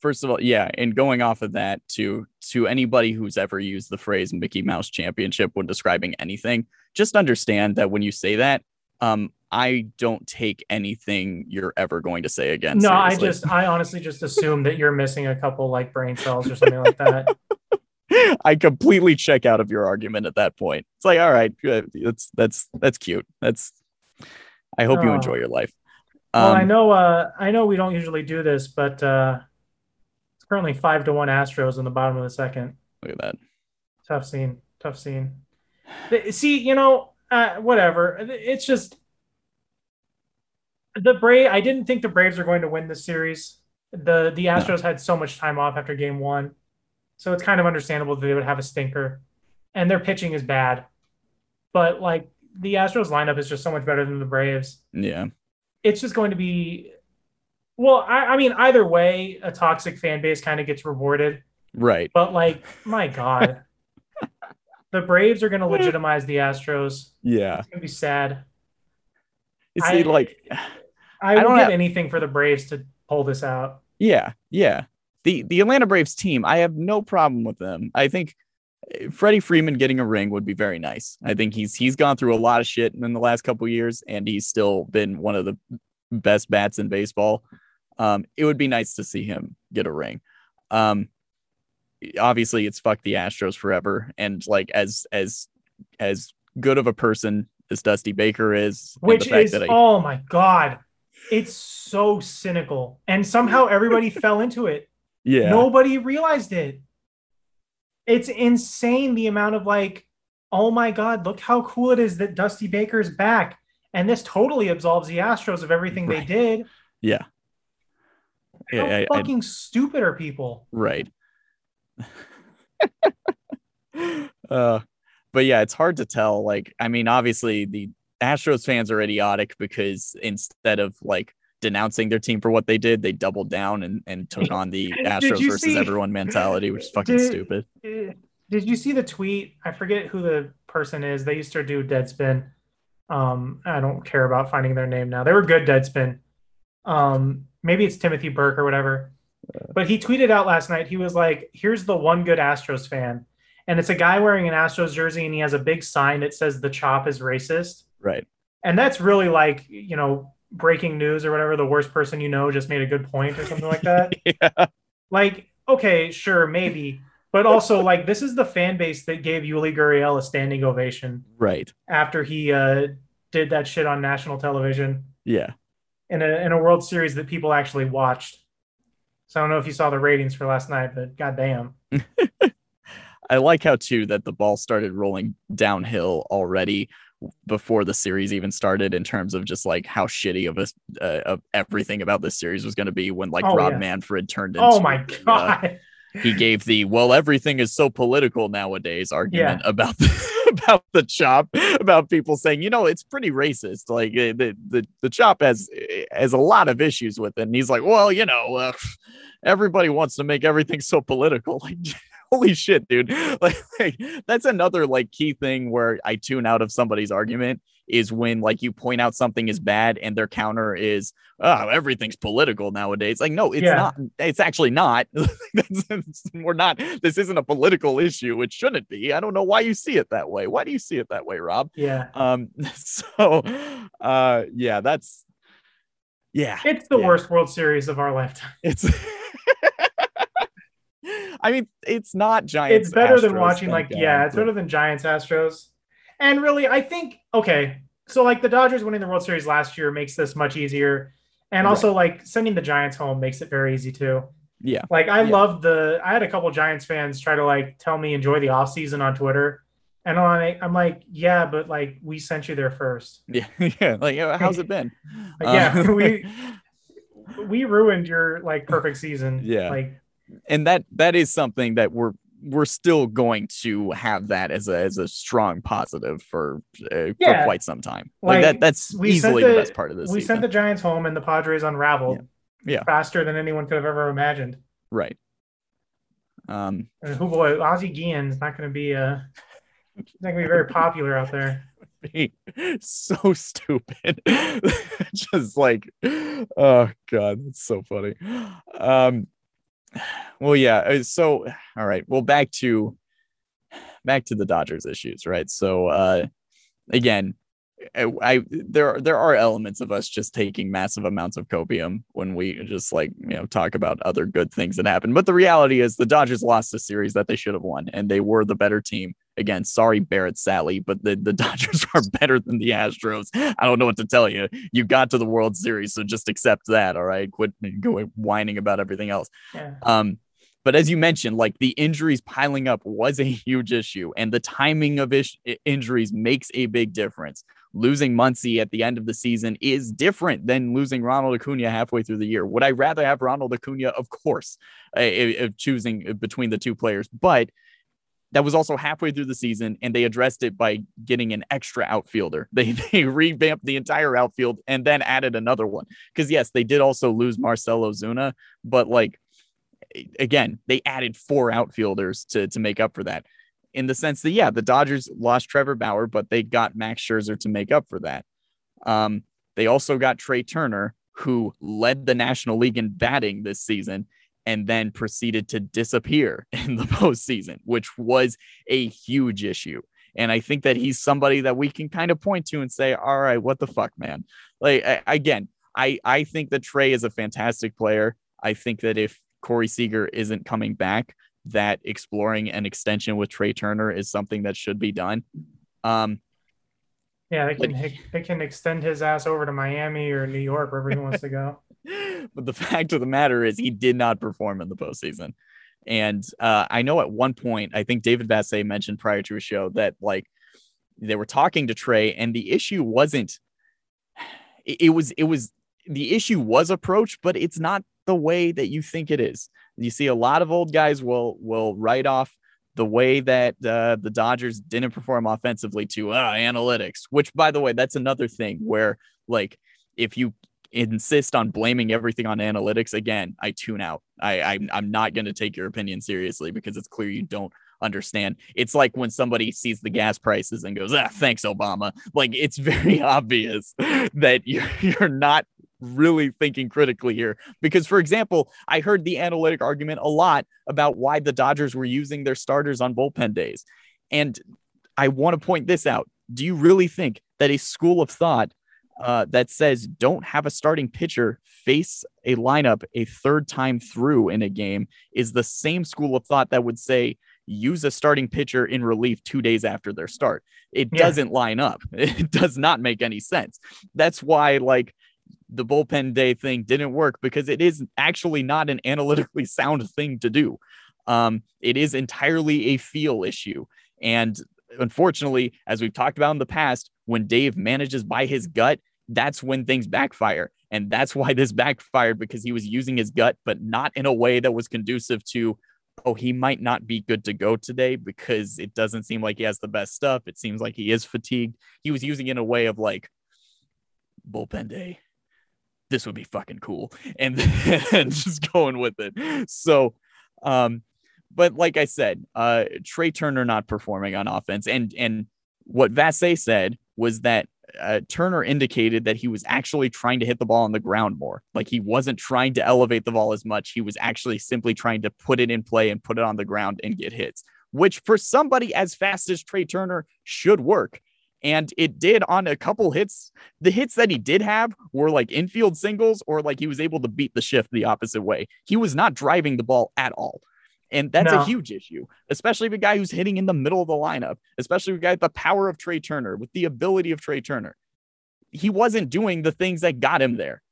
first of all, yeah, and going off of that to to anybody who's ever used the phrase Mickey Mouse Championship when describing anything, just understand that when you say that, um, I don't take anything you're ever going to say again. no, I just, I honestly just assume that you're missing a couple like brain cells or something like that. I completely check out of your argument at that point. It's like, all right. That's that's that's cute. That's I hope you Oh. enjoy your life. well, I Um, know, uh, I know we don't usually do this, but uh, currently five to one Astros in the bottom of the second. Look at that. Tough scene. Tough scene. See, you know, uh, whatever. It's just the Brave. I didn't think the Braves were going to win this series. the The Astros had so much time off after Game One, so it's kind of understandable that they would have a stinker, and their pitching is bad. But like the Astros lineup is just so much better than the Braves. Yeah. It's just going to be. Well, I, I mean, either way, a toxic fan base kind of gets rewarded. Right. But like, my God, the Braves are going to legitimize the Astros. Yeah. It's going to be sad. You I- like I, don't will give have- anything for the Braves to pull this out. Yeah, yeah. The the Atlanta Braves team, I have no problem with them. I think uh, Freddie Freeman getting a ring would be very nice. I think he's he's gone through a lot of shit in the last couple years, and he's still been one of the best bats in baseball. Um, it would be nice to see him get a ring. Um, obviously, it's fuck the Astros forever, and like as as as good of a person as Dusty Baker is, Which is, I, oh my God, it's so cynical. And somehow everybody fell into it. yeah, Nobody realized it. It's insane the amount of like, oh my God, look how cool it is that Dusty Baker's back. And this totally absolves the Astros of everything they did. yeah. How Yeah, I- I- fucking stupid are people? Right. uh, but yeah, it's hard to tell. Like, I mean, obviously the Astros fans are idiotic because instead of like denouncing their team for what they did, they doubled down and, and took on the Astros versus see- everyone mentality, which is fucking Did- stupid. Did you see the tweet? I forget who the person is. They used to do Deadspin. Um, I don't care about finding their name now. They were good Deadspin. Um, maybe it's Timothy Burke or whatever. But he tweeted out last night. He was like, "Here's the one good Astros fan," and it's a guy wearing an Astros jersey, and he has a big sign that says "The Chop is racist." Right. And that's really like you know breaking news or whatever. The worst person you know just made a good point or something like that Yeah. like okay sure maybe but also like this is the fan base that gave Yuli Gurriel a standing ovation right. after he uh, did that shit on national television Yeah. In a in a World Series that people actually watched. So I don't know if you saw the ratings for last night, but goddamn. I like how too that the ball started rolling downhill already before the series even started in terms of just like how shitty of a uh, of everything about this series was going to be when like Oh, Rob yeah. Manfred turned into Oh my uh, god. He gave the well everything is so political nowadays argument about the about the chop about people saying you know it's pretty racist like eh, the the, the chop has has a lot of issues with it. And he's like well you know uh, everybody wants to make everything so political. Like holy shit dude like, like that's another like key thing where i tune out of somebody's argument is when like you point out something is bad and their counter is oh everything's political nowadays like no it's Yeah. not it's actually not we're not this isn't a political issue it shouldn't be i don't know why you see it that way why do you see it that way rob Yeah. um so uh yeah that's yeah It's the Yeah. worst World Series of our lifetime. it's i mean it's not giants It's better than watching like yeah, it's better than Giants Astros. And really, I think okay, so like the Dodgers winning the World Series last year makes this much easier. And also like sending the Giants home makes it very easy too. yeah Like I Yeah. love the I had a couple Giants fans try to like tell me enjoy the off season on Twitter. And I'm like, yeah, but like we sent you there first. yeah yeah like how's it been Like, yeah, Uh, we we ruined your like perfect season. Yeah. Like and that that is something that we're we're still going to have that as a as a strong positive for uh, Yeah. for quite some time. Like, Like, that that's we easily the, the- best part of this we season. sent the Giants home and the Padres unraveled Yeah. faster than anyone could have ever imagined. right. Um And who boy, Ozzie Guillen's not going to be uh, not going to be very popular out there. so stupid. Just like oh god, it's so funny. Um well yeah, uh, so all right, well back to back to the Dodgers issues, right? So uh again, I, I there there are elements of us just taking massive amounts of copium when we just like you know talk about other good things that happen. But the reality is the Dodgers lost a series that they should have won, and they were the better team. Again, sorry Barrett Sally, but the, the Dodgers are better than the Astros. I don't know what to tell you. You got to the World Series, so just accept that. All right, quit going whining about everything else. Yeah. Um, but as you mentioned, like the injuries piling up was a huge issue, and the timing of ish- injuries makes a big difference. Losing Muncy at the end of the season is different than losing Ronald Acuna halfway through the year. Would I rather have Ronald Acuna? Of course, uh, of choosing between the two players, but that was also halfway through the season, and they addressed it by getting an extra outfielder. They they revamped the entire outfield and then added another one. Because yes, they did also lose Marcell Ozuna, but like again, they added four outfielders to to make up for that. In the sense that yeah, the Dodgers lost Trevor Bauer, but they got Max Scherzer to make up for that. Um, they also got Trey Turner, who led the National League in batting this season, and then proceeded to disappear in the postseason, which was a huge issue. And I think that he's somebody that we can kind of point to and say, all right, what the fuck, man? Like I, again, I I think that Trey is a fantastic player. I think that if Corey Seager isn't coming back, that exploring an extension with Trey Turner is something that should be done. Um, Yeah, they can they can extend his ass over to Miami or New York, wherever he wants to go. but the fact of the matter is, he did not perform in the postseason. And uh, I know at one point, I think David Vassegh mentioned prior to a show that like they were talking to Trey, and the issue wasn't. It, it was it was the issue was approached, but it's not the way that you think it is. You see, a lot of old guys will will write off the way that uh, the Dodgers didn't perform offensively to uh, analytics. Which, by the way, that's another thing where like if you insist on blaming everything on analytics again i tune out. I i'm, I'm not going to take your opinion seriously because it's clear you don't understand. It's like when somebody sees the gas prices and goes ah thanks obama. Like it's very obvious that you're, you're not really thinking critically here. Because for example i heard the analytic argument a lot about why the dodgers were using their starters on bullpen days. And i want to point this out. Do you really think that a school of thought uh, that says don't have a starting pitcher face a lineup a third time through in a game is the same school of thought that would say use a starting pitcher in relief two days after their start. It Yeah. doesn't line up. It does not make any sense. That's why, like, the bullpen day thing didn't work because it is actually not an analytically sound thing to do. Um, it is entirely a feel issue. And unfortunately, as we've talked about in the past, when Dave manages by his gut, that's when things backfire. And that's why this backfired because he was using his gut, but not in a way that was conducive to, oh, he might not be good to go today because it doesn't seem like he has the best stuff. It seems like he is fatigued. He was using it in a way of like, bullpen day. This would be fucking cool. And then just going with it. So, um, but like I said, uh, Trey Turner not performing on offense, and and what Vassegh said was that uh, Turner indicated that he was actually trying to hit the ball on the ground more. Like he wasn't trying to elevate the ball as much. He was actually simply trying to put it in play and put it on the ground and get hits, which for somebody as fast as Trey Turner should work. And it did on a couple hits. The hits that he did have were like infield singles or like he was able to beat the shift the opposite way. He was not driving the ball at all. And that's No. a huge issue, especially with a guy who's hitting in the middle of the lineup, especially with guy with the power of Trey Turner, with the ability of Trey Turner. He wasn't doing the things that got him there.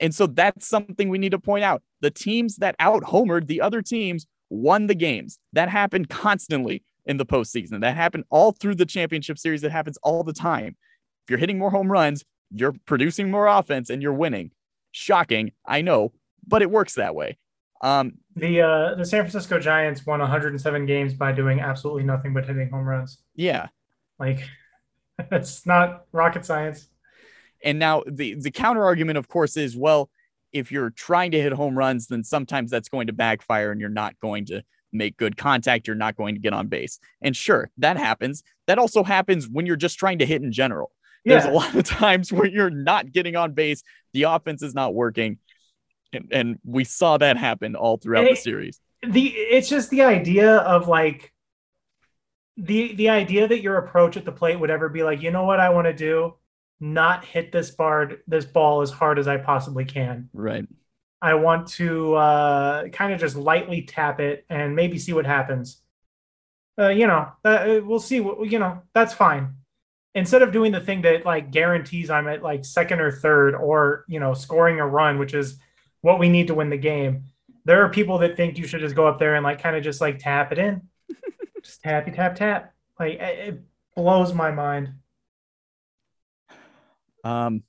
And so that's something we need to point out. The teams that out homered the other teams won the games. That happened constantly in the postseason. That happened all through the championship series. It happens all the time. If you're hitting more home runs, you're producing more offense and you're winning. Shocking, I know, but it works that way. Um, The uh, the San Francisco Giants won 107 games by doing absolutely nothing but hitting home runs. yeah. Like it's not rocket science. And now the the counter argument, of course, is well, if you're trying to hit home runs, then sometimes that's going to backfire and you're not going to make good contact. You're not going to get on base. And sure, that happens. That also happens when you're just trying to hit in general. There's a lot of times where you're not getting on base, the offense is not working. And, and we saw that happen all throughout the series. the it's just the idea of like the the idea that your approach at the plate would ever be like, you know what I want to do? Not hit this bar this ball as hard as I possibly can. Right. I want to uh, kind of just lightly tap it and maybe see what happens. Uh, you know, uh, we'll see. You know, that's fine. Instead of doing the thing that like guarantees I'm at like second or third, or you know, scoring a run, which is what we need to win the game. There are people that think you should just go up there and like kind of just like tap it in, just tappy tap tap. Like it blows my mind. Um,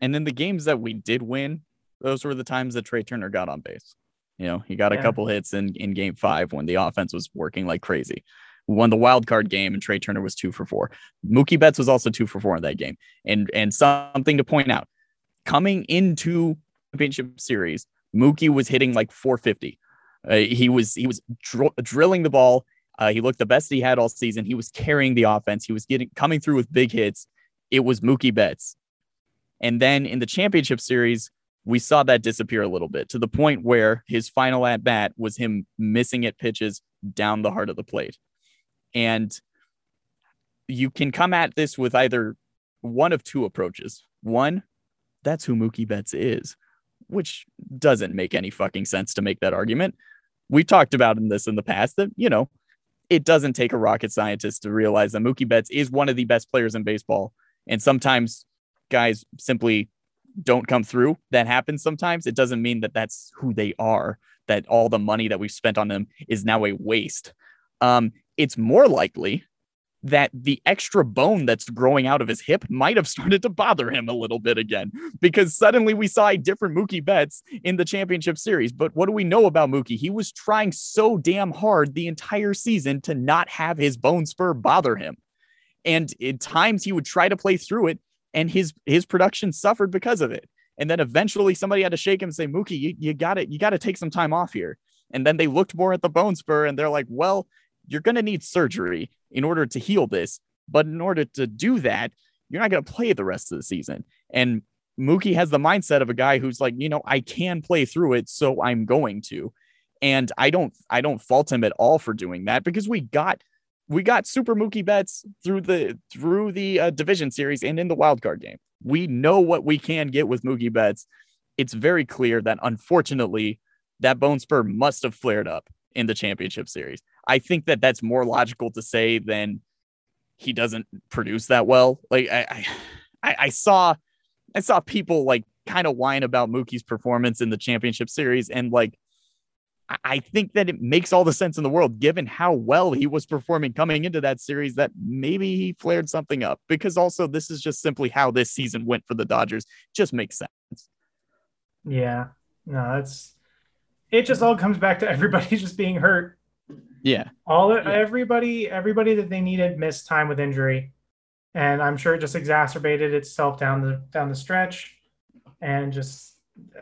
and then the games that we did win, those were the times that Trey Turner got on base. You know, he got a couple hits in, in game five when the offense was working like crazy. We won the wild card game and Trey Turner was two for four. Mookie Betts was also two for four in that game. And and something to point out, coming into championship series, Mookie was hitting like 450. Uh, he was he was dr- drilling the ball. Uh, he looked the best he had all season. He was carrying the offense. He was getting coming through with big hits. It was Mookie Betts. And then in the championship series, we saw that disappear a little bit to the point where his final at bat was him missing at pitches down the heart of the plate. And you can come at this with either one of two approaches. One, that's who Mookie Betts is, which doesn't make any fucking sense to make that argument. We've talked about in this in the past that, you know, it doesn't take a rocket scientist to realize that Mookie Betts is one of the best players in baseball. And sometimes guys simply don't come through. That happens sometimes. It doesn't mean that that's who they are, that all the money that we've spent on them is now a waste. Um, it's more likely that the extra bone that's growing out of his hip might have started to bother him a little bit again because suddenly we saw a different Mookie Betts in the championship series. But what do we know about Mookie? He was trying so damn hard the entire season to not have his bone spur bother him. And at times he would try to play through it and his his production suffered because of it. And then eventually somebody had to shake him and say, Mookie, you, you got it, you got to take some time off here. And then they looked more at the bone spur and they're like, well, you're going to need surgery in order to heal this. But in order to do that, you're not going to play the rest of the season. And Mookie has the mindset of a guy who's like, you know, I can play through it, so I'm going to. And I don't I don't fault him at all for doing that because we got we got super Mookie Betts through the through the uh, division series and in the wild card game. We know what we can get with Mookie Betts. It's very clear that unfortunately that bone spur must have flared up in the championship series. I think that that's more logical to say than he doesn't produce that well. Like I, I, I saw, I saw people like kind of whine about Mookie's performance in the championship series, and like I think that it makes all the sense in the world given how well he was performing coming into that series that maybe he flared something up because also this is just simply how this season went for the Dodgers. Just makes sense. Yeah. No, that's it just all comes back to everybody just being hurt. Yeah. All everybody everybody that they needed missed time with injury. And I'm sure it just exacerbated itself down the down the stretch and just uh,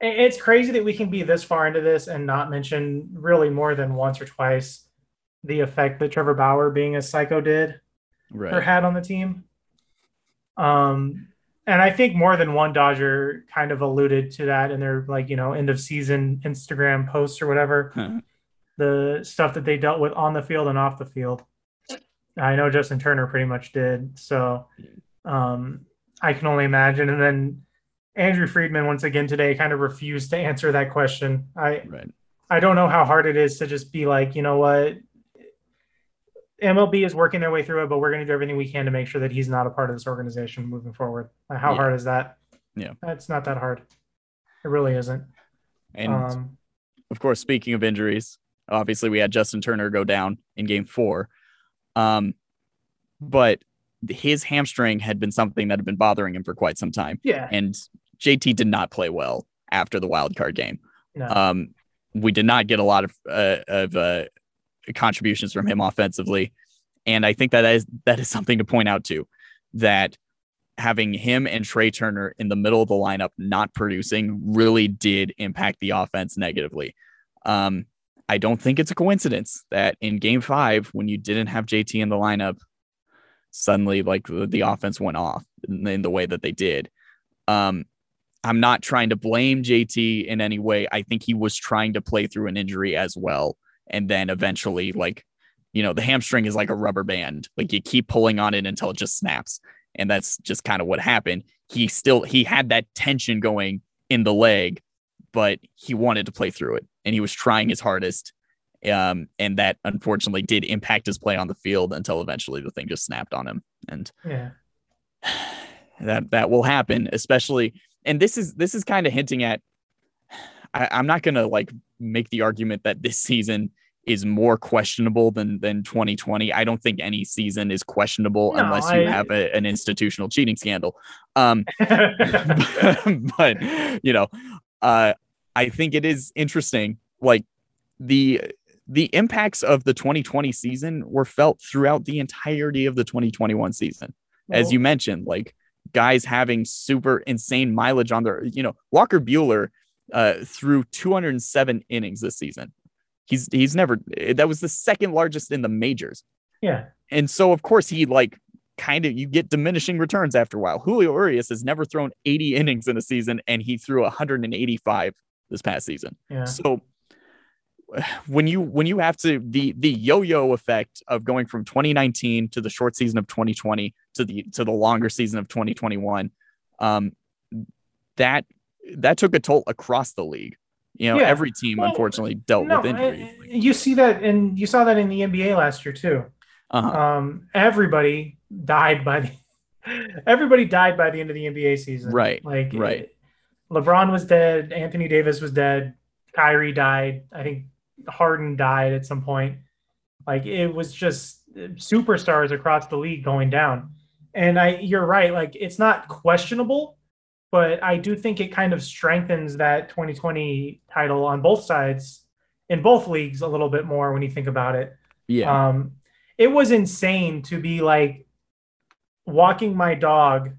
it's crazy that we can be this far into this and not mention really more than once or twice the effect that Trevor Bauer being a psycho did Right. or had on the team. Um, and I think more than one Dodger kind of alluded to that in their like you know end of season Instagram posts or whatever. Huh. The stuff that they dealt with on the field and off the field. I know Justin Turner pretty much did. So um, I can only imagine. And then Andrew Friedman once again today kind of refused to answer that question. I Right. I don't know how hard it is to just be like, you know what, MLB is working their way through it, but we're going to do everything we can to make sure that he's not a part of this organization moving forward. How Yeah. hard is that? Yeah. That's not that hard. It really isn't. And um, of course, speaking of injuries, obviously we had Justin Turner go down in game four. Um, but his hamstring had been something that had been bothering him for quite some time. yeah. And JT did not play well after the wild card game. No. Um, we did not get a lot of uh, of uh, contributions from him offensively, and I think that is that is something to point out too. That having him and Trey Turner in the middle of the lineup not producing really did impact the offense negatively. Um, I don't think it's a coincidence that in Game Five, when you didn't have JT in the lineup, suddenly like the, the offense went off in, in the way that they did. Um, I'm not trying to blame JT in any way. I think he was trying to play through an injury as well. And then eventually, like, you know, the hamstring is like a rubber band. Like you keep pulling on it until it just snaps. And that's just kind of what happened. He still he had that tension going in the leg, but he wanted to play through it and he was trying his hardest. Um, and that unfortunately did impact his play on the field until eventually the thing just snapped on him. And yeah. that that will happen especially and this is this is kind of hinting at I, i'm not gonna like make the argument that this season is more questionable than than 2020 i don't think any season is questionable No, unless you I- have a, an institutional cheating scandal um but you know uh i think it is interesting like the the impacts of the 2020 season were felt throughout the entirety of the 2021 season as you mentioned, like guys having super insane mileage on their, you know, Walker Buehler uh, threw 207 innings this season. He's he's never that was the second largest in the majors. yeah. And so of course he like kind of you get diminishing returns after a while. Julio Urias has never thrown 80 innings in a season and he threw 185 this past season. Yeah. So when you when you have to the the yo-yo effect of going from 2019 to the short season of 2020 to the to the longer season of 2021 um that that took a toll across the league you know Yeah. every team Well, unfortunately dealt No, with injury you see that, and you saw that in the NBA last year too. uh-huh. Um, everybody died by the everybody died by the end of the NBA season. Right, Like right. LeBron was dead. Anthony Davis was dead. Kyrie died. I think Harden died at some point. Like it was just superstars across the league going down. And I, you're right. Like it's not questionable, but I do think it kind of strengthens that 2020 title on both sides in both leagues a little bit more when you think about it. yeah Um, it was insane to be like walking my dog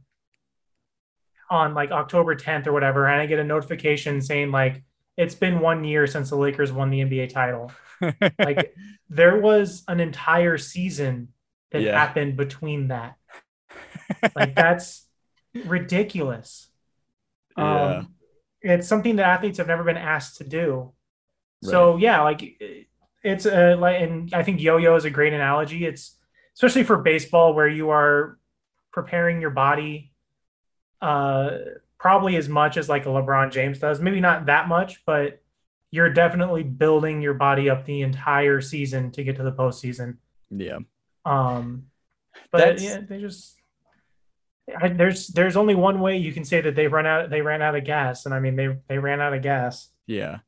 on like October 10th or whatever, and I get a notification saying like it's been one year since the Lakers won the NBA title. Like there was an entire season that Yeah. happened between that. Like that's ridiculous. Yeah. Um, it's something that athletes have never been asked to do. So yeah, like it's a like, and I think yo-yo is a great analogy. It's especially for baseball where you are preparing your body, uh, probably as much as like a LeBron James does. Maybe not that much, but you're definitely building your body up the entire season to get to the postseason. Yeah. Um, but That's- yeah, they just I, there's there's only one way you can say that they run out they ran out of gas, and I mean they they ran out of gas. Yeah.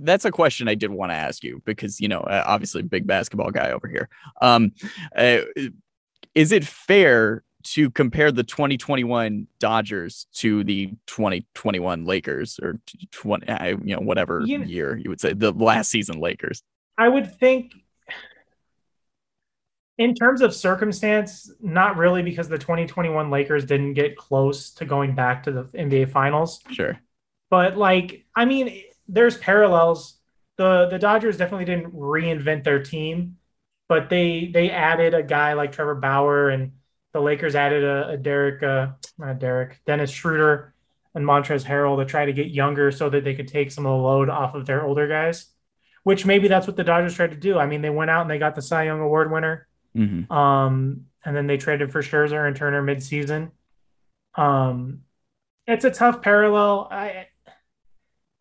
That's a question I did want to ask you because, you know, uh, obviously big basketball guy over here. Um, uh, is it fair to compare the 2021 Dodgers to the 2021 Lakers or 20, uh, you know, whatever You- year you would say the last season Lakers? I would think, in terms of circumstance, not really because the 2021 Lakers didn't get close to going back to the NBA Finals. Sure. But like, I mean, there's parallels. the The Dodgers definitely didn't reinvent their team, but they they added a guy like Trevor Bauer, and the Lakers added a, a Derek, uh, not Derek, Dennis Schroeder, and Montrezl Harrell to try to get younger so that they could take some of the load off of their older guys. Which maybe that's what the Dodgers tried to do. I mean, they went out and they got the Cy Young Award winner. hmm Um, and then they traded for Scherzer and Turner midseason. Um, it's a tough parallel. I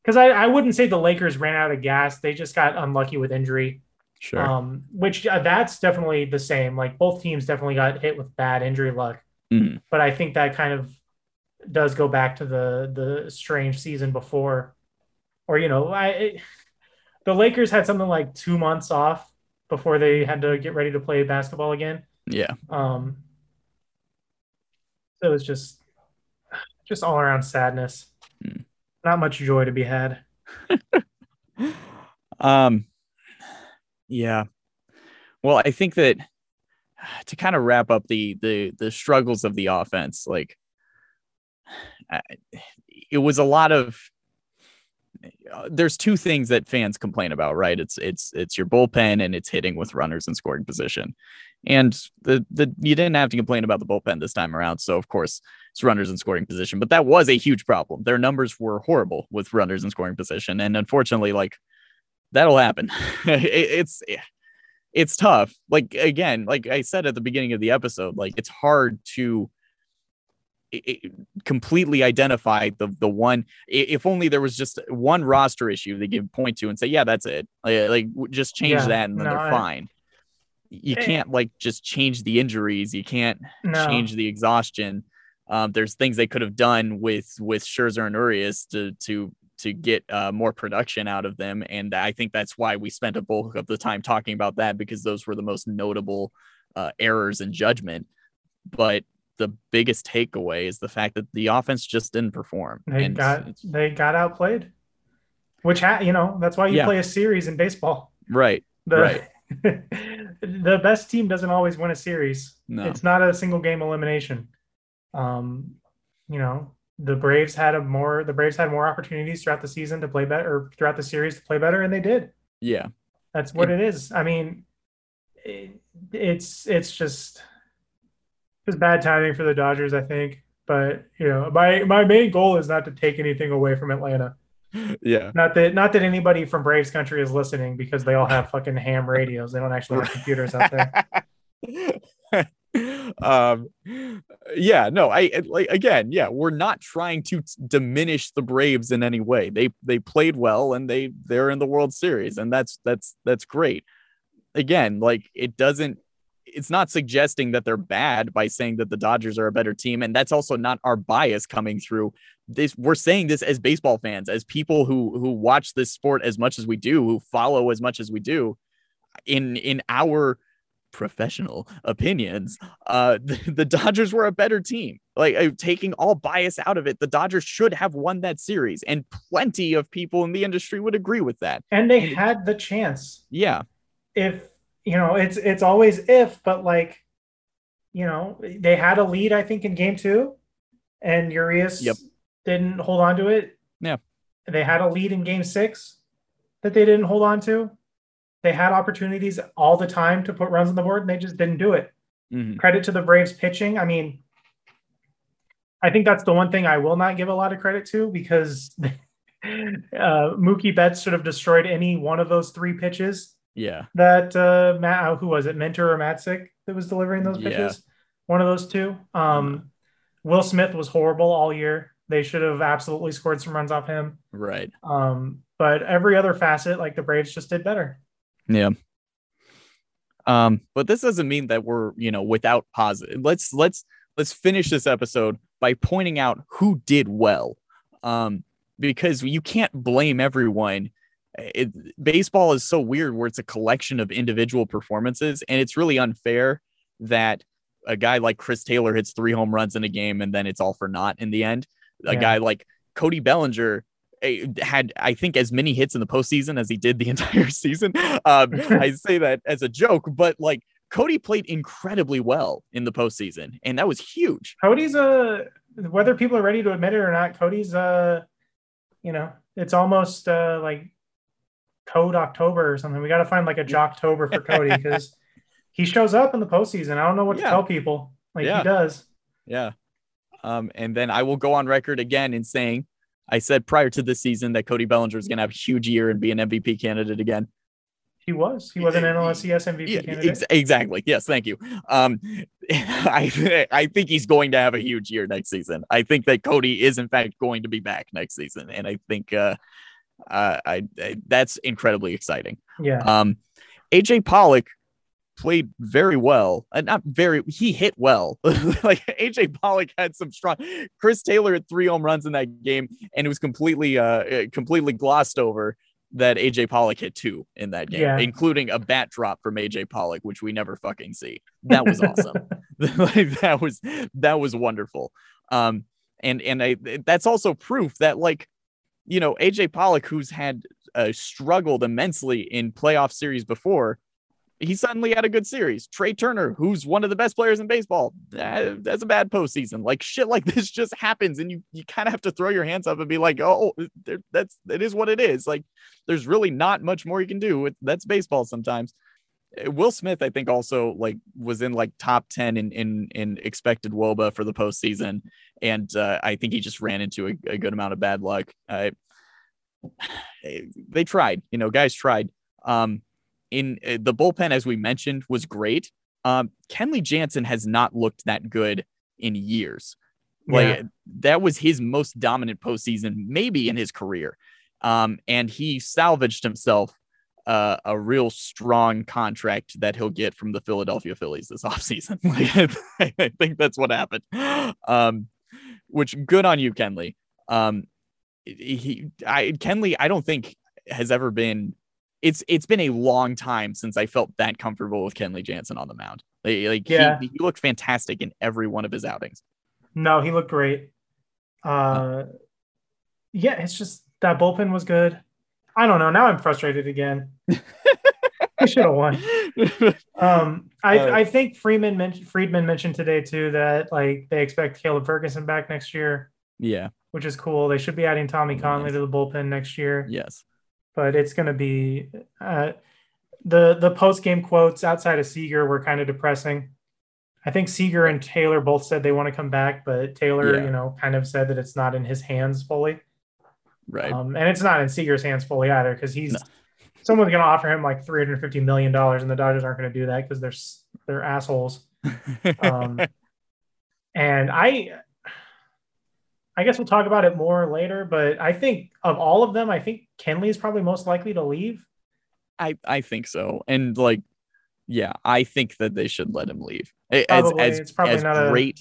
because I, I wouldn't say the Lakers ran out of gas. They just got unlucky with injury. Sure. Um, which uh, that's definitely the same. Like both teams definitely got hit with bad injury luck. Mhm. But I think that kind of does go back to the the strange season before, or you know, I it, the Lakers had something like two months off before they had to get ready to play basketball again. Yeah. Um, so it was just, just all around sadness. Hmm. Not much joy to be had. Um, yeah. Well, I think that to kind of wrap up the the the struggles of the offense, like it was a lot of. There's two things that fans complain about, right? It's it's it's your bullpen and it's hitting with runners in scoring position, and the the you didn't have to complain about the bullpen this time around. So of course it's runners in scoring position, but that was a huge problem. Their numbers were horrible with runners in scoring position, and unfortunately, like that'll happen. It- it's it's tough. Like again, like I said at the beginning of the episode, like it's hard to i- i- completely identify the the one. If only there was just one roster issue they could point to and say, yeah, that's it. Like, like, just change Yeah, that and then no, they're I- fine. You can't like just change the injuries. You can't No, change the exhaustion. Um, there's things they could have done with with Scherzer and Urias to to to get uh, more production out of them, and I think that's why we spent a bulk of the time talking about that because those were the most notable uh, errors in judgment. But the biggest takeaway is the fact that the offense just didn't perform. they and got they got outplayed. Which ha- you know that's why you Yeah. play a series in baseball. right, The, Right. the best team doesn't always win a series. no, It's not a single game elimination. Um, you know, the Braves had a more the Braves had more opportunities throughout the season to play better or throughout the series to play better, and they did. yeah, That's what it is. I mean, it, it's it's just just bad timing for the Dodgers, I think. But you know, my my main goal is not to take anything away from Atlanta. yeah, Not that not that anybody from Braves country is listening because they all have fucking ham radios. They don't actually have computers out there. um yeah no i like again yeah we're not trying to t- diminish the braves in any way. They they played well and they they're in the world series and that's that's that's great. Again like it doesn't it's not suggesting that they're bad by saying that the dodgers are a better team and that's also not our bias coming through this we're saying this as baseball fans as people who who watch this sport as much as we do who follow as much as we do. In in our professional opinions, uh, the, the Dodgers were a better team. Like uh, taking all bias out of it, the Dodgers should have won that series, and plenty of people in the industry would agree with that. And they And it- had the chance. Yeah, If you know, it's it's always if, but like, you know, they had a lead, I think, in game two, and Urias Yep. didn't hold on to it. Yeah. They had a lead in game six that they didn't hold on to. They had opportunities all the time to put runs on the board, and they just didn't do it. Mhm. Credit to the Braves pitching. I mean, I think that's the one thing I will not give a lot of credit to because uh, Mookie Betts should have destroyed any one of those three pitches Yeah. that uh, Matt, uh, who was it, Minter or Matzek that was delivering those pitches? Yeah. pitches? One of those two. Um, Will Smith was horrible all year. They should have absolutely scored some runs off him. Right. Um, but every other facet, like the Braves, just did better. Yeah. Um, but this doesn't mean that we're, you know, without positive. Let's let's let's finish this episode by pointing out who did well. Um, because you can't blame everyone. It, baseball is so weird where it's a collection of individual performances, and it's really unfair that a guy like Chris Taylor hits three home runs in a game and then it's all for naught in the end. A Yeah. guy like Cody Bellinger had, I think, as many hits in the postseason as he did the entire season. Um, I say that as a joke, but like Cody played incredibly well in the postseason, and that was huge. Cody's uh whether people are ready to admit it or not, Cody's uh you know, it's almost uh like code October or something. We gotta find like a Joctober for Cody because he shows up in the postseason. I don't know what Yeah. to tell people. Like Yeah. he does. Yeah. Um, and then I will go on record again in saying I said prior to this season that Cody Bellinger is going to have a huge year and be an MVP candidate again. He was. He was an NLCS MVP Yeah, candidate. ex- exactly. Yes, thank you. Um, I I think he's going to have a huge year next season. I think that Cody is in fact going to be back next season, and I think uh, uh, I, I that's incredibly exciting. yeah. Um, AJ Pollock played very well. Uh, not very, he hit well. like AJ Pollock had some strong. Chris Taylor had three home runs in that game, and it was completely, uh, uh, completely glossed over that AJ Pollock hit two in that game, Yeah. including a bat drop from AJ Pollock, which we never fucking see. That was awesome. like that was that was wonderful. Um, and and I that's also proof that like you know AJ Pollock, who's had uh, struggled immensely in playoff series before, he suddenly had a good series. Trey Turner, who's one of the best players in baseball, uh, that's a bad postseason. Like shit like this just happens, and you you kind of have to throw your hands up and be like, oh, that's it is what it is. Like there's really not much more you can do. That's baseball sometimes. Uh, Will Smith, I think, also like was in like top ten in in in expected WOBA for the postseason, and uh, I think he just ran into a, a good amount of bad luck. Uh, they tried, you know, guys tried. Um, in uh, the bullpen, as we mentioned, was great. Um, Kenley Jansen has not looked that good in years. Like Yeah. that was his most dominant postseason, maybe in his career. Um, and he salvaged himself uh, a real strong contract that he'll get from the Philadelphia Phillies this offseason. Like, I think that's what happened. Um, which good on you, Kenley. Um, he, I, Kenley, I don't think has ever been. It's it's been a long time since I felt that comfortable with Kenley Jansen on the mound. Like, like Yeah. he, he looked fantastic in every one of his outings. No, he looked great. Uh, yeah, it's just that bullpen was good. I don't know. Now I'm frustrated again. we should have won. Um, I, Uh, I think Freeman mentioned Friedman mentioned today too that like they expect Caleb Ferguson back next year, yeah. which is cool. They should be adding Tommy Kahnle to the bullpen next year, Yes. But it's going to be uh, the the post game quotes outside of Seager were kind of depressing. I think Seager and Taylor both said they want to come back, but Taylor, Yeah. you know, kind of said that it's not in his hands fully. Right. Um, and it's not in Seager's hands fully either because he's No. someone's going to offer him like 350 million dollars, and the Dodgers aren't going to do that because they're they're assholes. Um, and I, I guess we'll talk about it more later. But I think of all of them, I think Kenley is probably most likely to leave. I I think so, and like, yeah, I think that they should let him leave. As Probably. as It's probably as not a- great,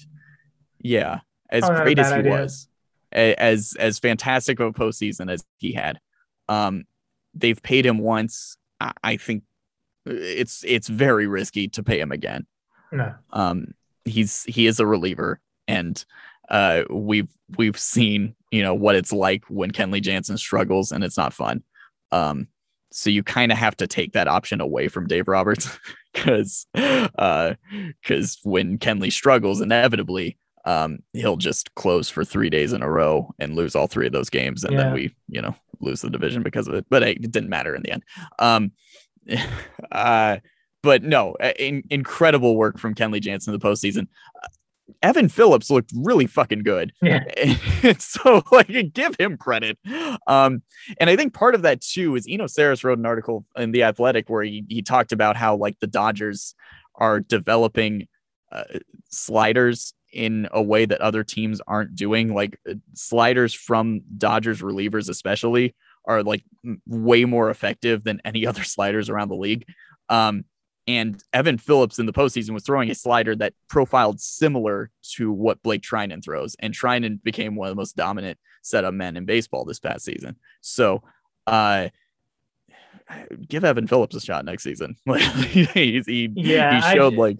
yeah, as Probably not a great as he idea. was, as as fantastic of a postseason as he had. Um, they've paid him once. I, I think it's it's very risky to pay him again. No, Um, he's he is a reliever, and uh, we've we've seen you know what it's like when Kenley Jansen struggles, and it's not fun. Um, so you kind of have to take that option away from Dave Roberts because uh, because when Kenley struggles, inevitably. Um, he'll just close for three days in a row and lose all three of those games, and Yeah. then we, you know, lose the division because of it. But hey, it didn't matter in the end. Um, uh, but no, uh, in, incredible work from Kenley Jansen in the postseason. Evan Phillips looked really fucking good. Yeah. So like give him credit. Um, and I think part of that too is Eno Sarris wrote an article in the Athletic where he he talked about how like the Dodgers are developing uh, sliders in a way that other teams aren't doing. Like uh, sliders from Dodgers relievers, especially, are like way more effective than any other sliders around the league. Um, and Evan Phillips in the postseason was throwing a slider that profiled similar to what Blake Treinen throws, and Treinen became one of the most dominant setup men in baseball this past season. So, uh, give Evan Phillips a shot next season. Like he's, he, Yeah, he showed ju- like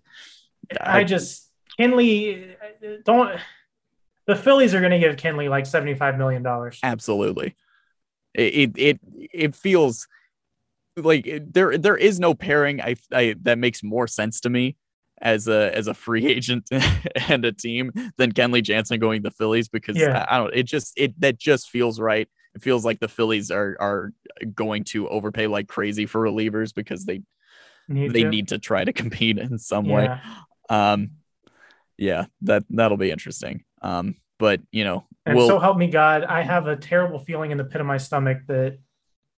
I just Kenley don't. The Phillies are going to give Kenley like seventy five million dollars. absolutely. It it it, it feels like there there is no pairing I, I that makes more sense to me as a as a free agent and a team than Kenley Jansen going to the Phillies because Yeah. I, I don't it just it that just feels right. It feels like the Phillies are are going to overpay like crazy for relievers because they they to. need to try to compete in some way. Yeah. Um yeah, that that'll be interesting. Um but you know, And we'll so help me God, I have a terrible feeling in the pit of my stomach that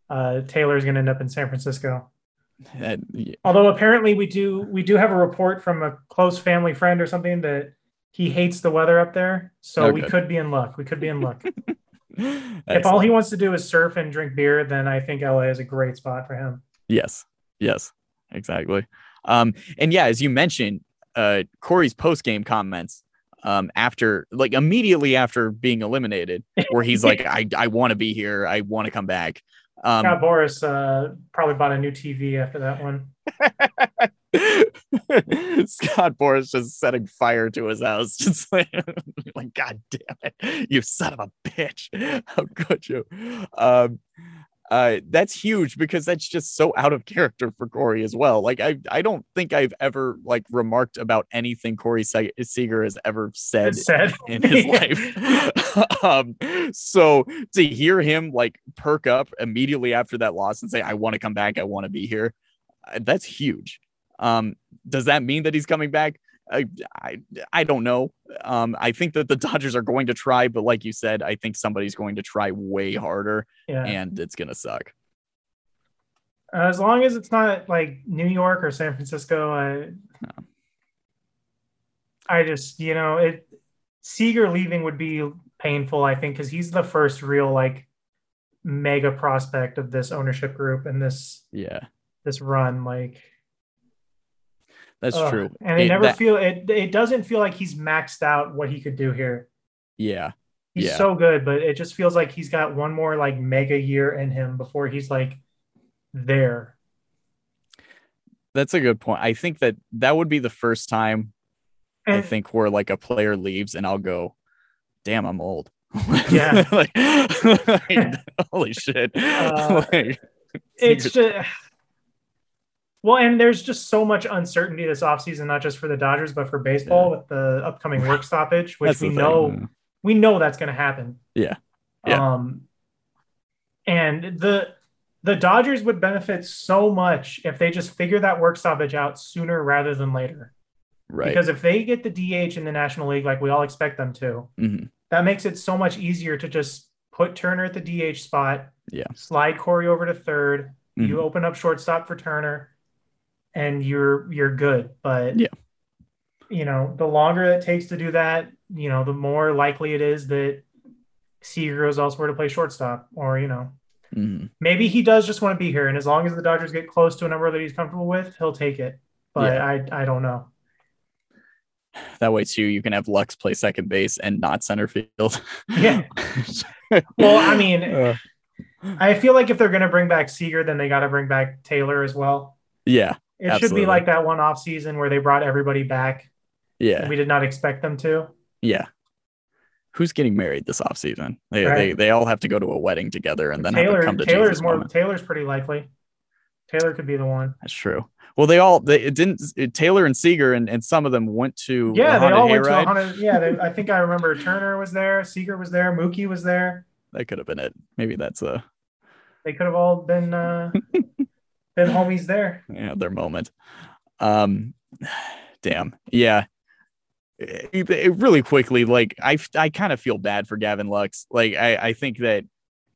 uh, Taylor's going to end up in San Francisco. yeah, Although apparently we do we do have a report from a close family friend or something that he hates the weather up there. So Oh, we good. could be in luck. We could be in luck. if all he wants to do is surf and drink beer, then I think LA is a great spot for him. Yes. Yes. Exactly. Um, and yeah, as you mentioned, uh, Corey's post game comments um, after, like, immediately after being eliminated, where he's like, I, I want to be here. I want to come back. Um, Scott Boras uh, probably bought a new TV after that one. Scott Boras just setting fire to his house. Just like, like, God damn it, you son of a bitch. How could you? Um, uh, that's huge because that's just so out of character for Corey as well. Like, I, I don't think I've ever like remarked about anything Corey Se- Seager has ever said said in his life. um, so to hear him like perk up immediately after that loss and say, I want to come back, I want to be here, uh, that's huge. Um, does that mean that he's coming back? I, I, I don't know. Um, I think that the Dodgers are going to try, but like you said, I think somebody's going to try way harder yeah. and it's going to suck. As long as it's not like New York or San Francisco, I, I just you know it. Seager leaving would be painful, I think, because he's the first real like mega prospect of this ownership group and this Yeah, this run. Like, that's ugh. true. And it, It- never that- feel it. It doesn't feel like he's maxed out what he could do here. yeah, He's Yeah. so good, but it just feels like he's got one more like mega year in him before he's like there. that's a good point. I think that that would be the first time I think where like a player leaves and I'll go, damn, I'm old. Yeah. like, like, holy shit. Uh, Like, it's just well, and there's just so much uncertainty this offseason, not just for the Dodgers, but for baseball with the upcoming work stoppage, which that's we the thing. know we know that's going to happen. Yeah. Yeah. Um, and the the Dodgers would benefit so much if they just figure that work stoppage out sooner rather than later. Right. Because if they get the DH in the National League like we all expect them to, Mhm. that makes it so much easier to just put Turner at the DH spot. Yeah. Slide Corey over to 3rd Mhm. You open up shortstop for Turner, and you're you're good. But Yeah. you know, the longer it takes to do that, you know, the more likely it is that Seager goes elsewhere to play shortstop, or you know, Mhm. maybe he does just want to be here. And as long as the Dodgers get close to a number that he's comfortable with, he'll take it. But Yeah. I I don't know. That way too, you can have Lux play second base and not center field. Yeah. Well, I mean, Uh, I feel like if they're going to bring back Seager, then they got to bring back Taylor as well. yeah, It should be like that one off season where they brought everybody back. yeah, We did not expect them to. yeah. Who's getting married this offseason? They, Right. they they all have to go to a wedding together and then have Taylor a come to Taylor's Jesus more moment. Taylor's pretty likely. Taylor could be the one. That's true. Well, they all they it didn't it, Taylor and Seager and, and some of them went to Yeah, they all went to Hayride. a hundred. Yeah, they, I think I remember Turner was there, Seager was there, Mookie was there. That could have been it. Maybe that's a They could have all been uh, been homies there. yeah their moment. Um, damn. Yeah. it- it- really quickly, like I, I kind of feel bad for Gavin Lux. Like I, I think that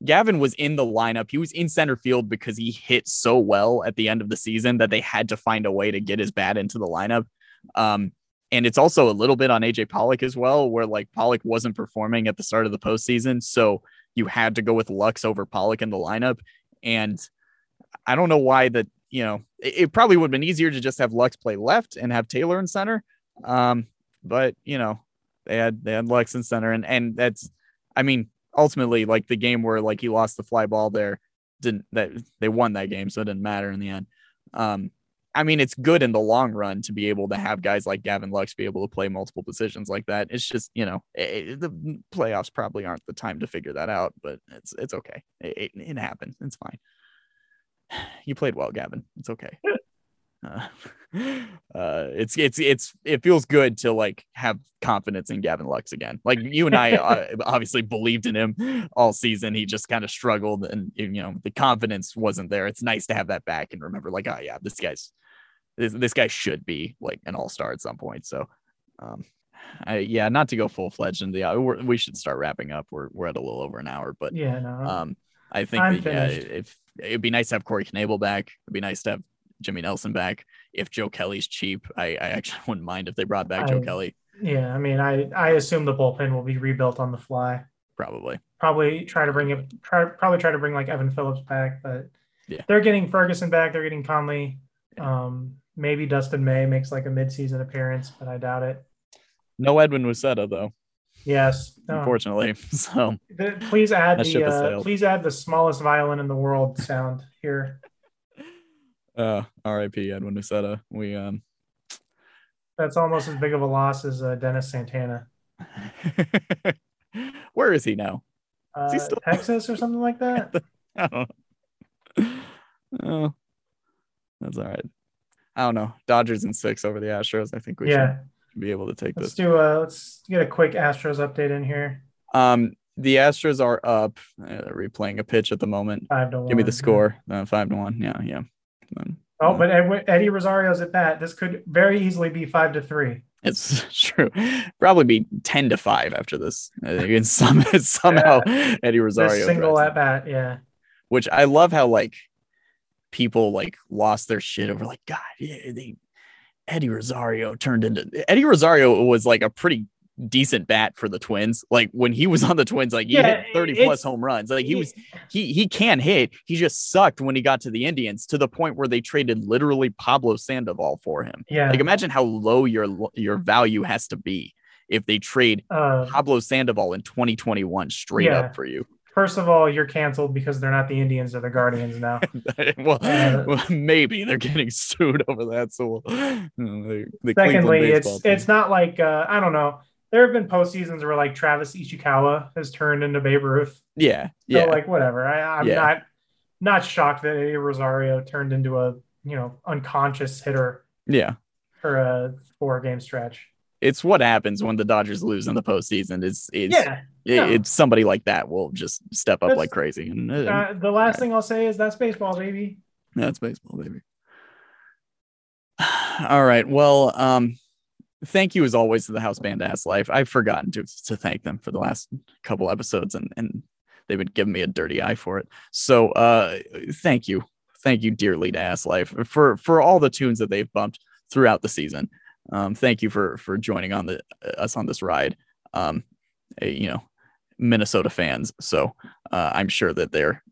Gavin was in the lineup. He was in center field because he hit so well at the end of the season that they had to find a way to get his bat into the lineup. Um, and it's also a little bit on AJ Pollock as well, where like Pollock wasn't performing at the start of the postseason, so you had to go with Lux over Pollock in the lineup. And I don't know why that you know it, it probably would have been easier to just have Lux play left and have Taylor in center. Um, but you know they had they had Lux in center, and and that's I mean ultimately like the game where like he lost the fly ball there didn't that they won that game, so it didn't matter in the end. Um, I mean, it's good in the long run to be able to have guys like Gavin Lux be able to play multiple positions like that. It's just, you know, it, the playoffs probably aren't the time to figure that out, but it's it's okay. It, it, it happened. It's fine. You played well, Gavin. It's okay. Uh, uh, it's it's it's it feels good to like have confidence in Gavin Lux again. Like you and I uh, obviously believed in him all season. He just kind of struggled, and you know the confidence wasn't there. It's nice to have that back and remember, like, oh yeah, this guy's this this guy should be like an all star at some point. So, um, I, yeah, not to go full fledged into the we're, we should start wrapping up. We're we're at a little over an hour, but Yeah, no. um, I think I'm that, yeah, if it'd be nice to have Corey Knebel back. It'd be nice to have Jimmy Nelson back. If Joe Kelly's cheap, I, I actually wouldn't mind if they brought back Joe Kelly. yeah, I mean, I I assume the bullpen will be rebuilt on the fly. Probably. Probably try to bring it. Try probably try to bring like Evan Phillips back, but Yeah. they're getting Ferguson back. They're getting Kahnle. Um, maybe Dustin May makes like a midseason appearance, but I doubt it. No Edwin Uceta though, Yes. No. unfortunately. So The- please add the uh, please add the smallest violin in the world sound here. uh R.I.P. Edwin Uceta. We um That's almost as big of a loss as uh, Dennis Santana. where is he now? Uh, he still- Texas or something like that. I don't know. Oh, that's all right. I don't know. Dodgers and six over the Astros. I think we yeah. should be able to take Let's this. do a let's get a quick Astros update in here. Um, the Astros are up. Uh, they're replaying a pitch at the moment. Five to one. Give me the score. Uh, five to one. Yeah, yeah. Um, Oh, but Ed- Eddie Rosario's at bat. This could very easily be five to three. it's true. Probably be ten to five after this. Uh, and some, somehow Eddie Rosario. This single at bat. Yeah. which I love how like people like lost their shit over like God, yeah, they Eddie Rosario turned into Eddie Rosario was like a pretty decent bat for the Twins. Like when he was on the Twins, like he Yeah, hit 30 plus home runs. Like he was he he can hit. He just sucked when he got to the Indians to the point where they traded literally Pablo Sandoval for him. Yeah. Like imagine how low your your value has to be if they trade Uh, Pablo Sandoval in 2021 straight Yeah. up for you. First of all, you're canceled because they're not the Indians, they're the Guardians now. well, Uh, well, maybe they're getting sued over that. So, the, the Cleveland Secondly, it's team. it's not like uh, I don't know. There have been postseasons where like Travis Ishikawa has turned into Babe Ruth. yeah, So yeah, like whatever. I, I'm Yeah. not not shocked that Eddie Rosario turned into a you know unconscious hitter yeah. for a four game stretch. It's what happens when the Dodgers lose in the postseason. It's it's Yeah. No. it's somebody like that will just step up That's- like crazy, and uh, Uh, the last Right. thing I'll say is that's baseball, baby. that's baseball, baby. All right. Well, um, thank you as always to the house band Ass Life. I've forgotten to to thank them for the last couple episodes, and and they've been giving me a dirty eye for it. So, uh, thank you, thank you dearly to Ass Life for for all the tunes that they've bumped throughout the season. Um, thank you for for joining on the us on this ride. Um, eh, you know, Minnesota fans. So uh, I'm sure that they're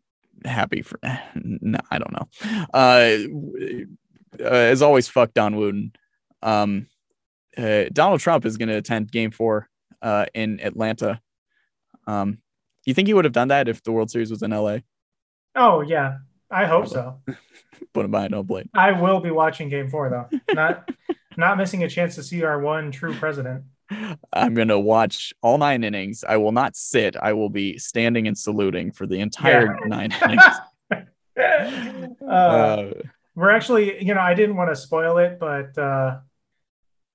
happy for. No, I don't know. Uh, uh, as always, fuck Don Wooden. Um, uh, Donald Trump is going to attend Game Four uh, in Atlanta. Um, you think he would have done that if the World Series was in LA? Oh yeah, I hope so. Put him behind home plate. I will be watching Game Four though. Not not missing a chance to see our one true president. I'm going to watch all nine innings. I will not sit. I will be standing and saluting for the entire nine innings. uh, Uh, we're actually, you know, I didn't want to spoil it, but uh,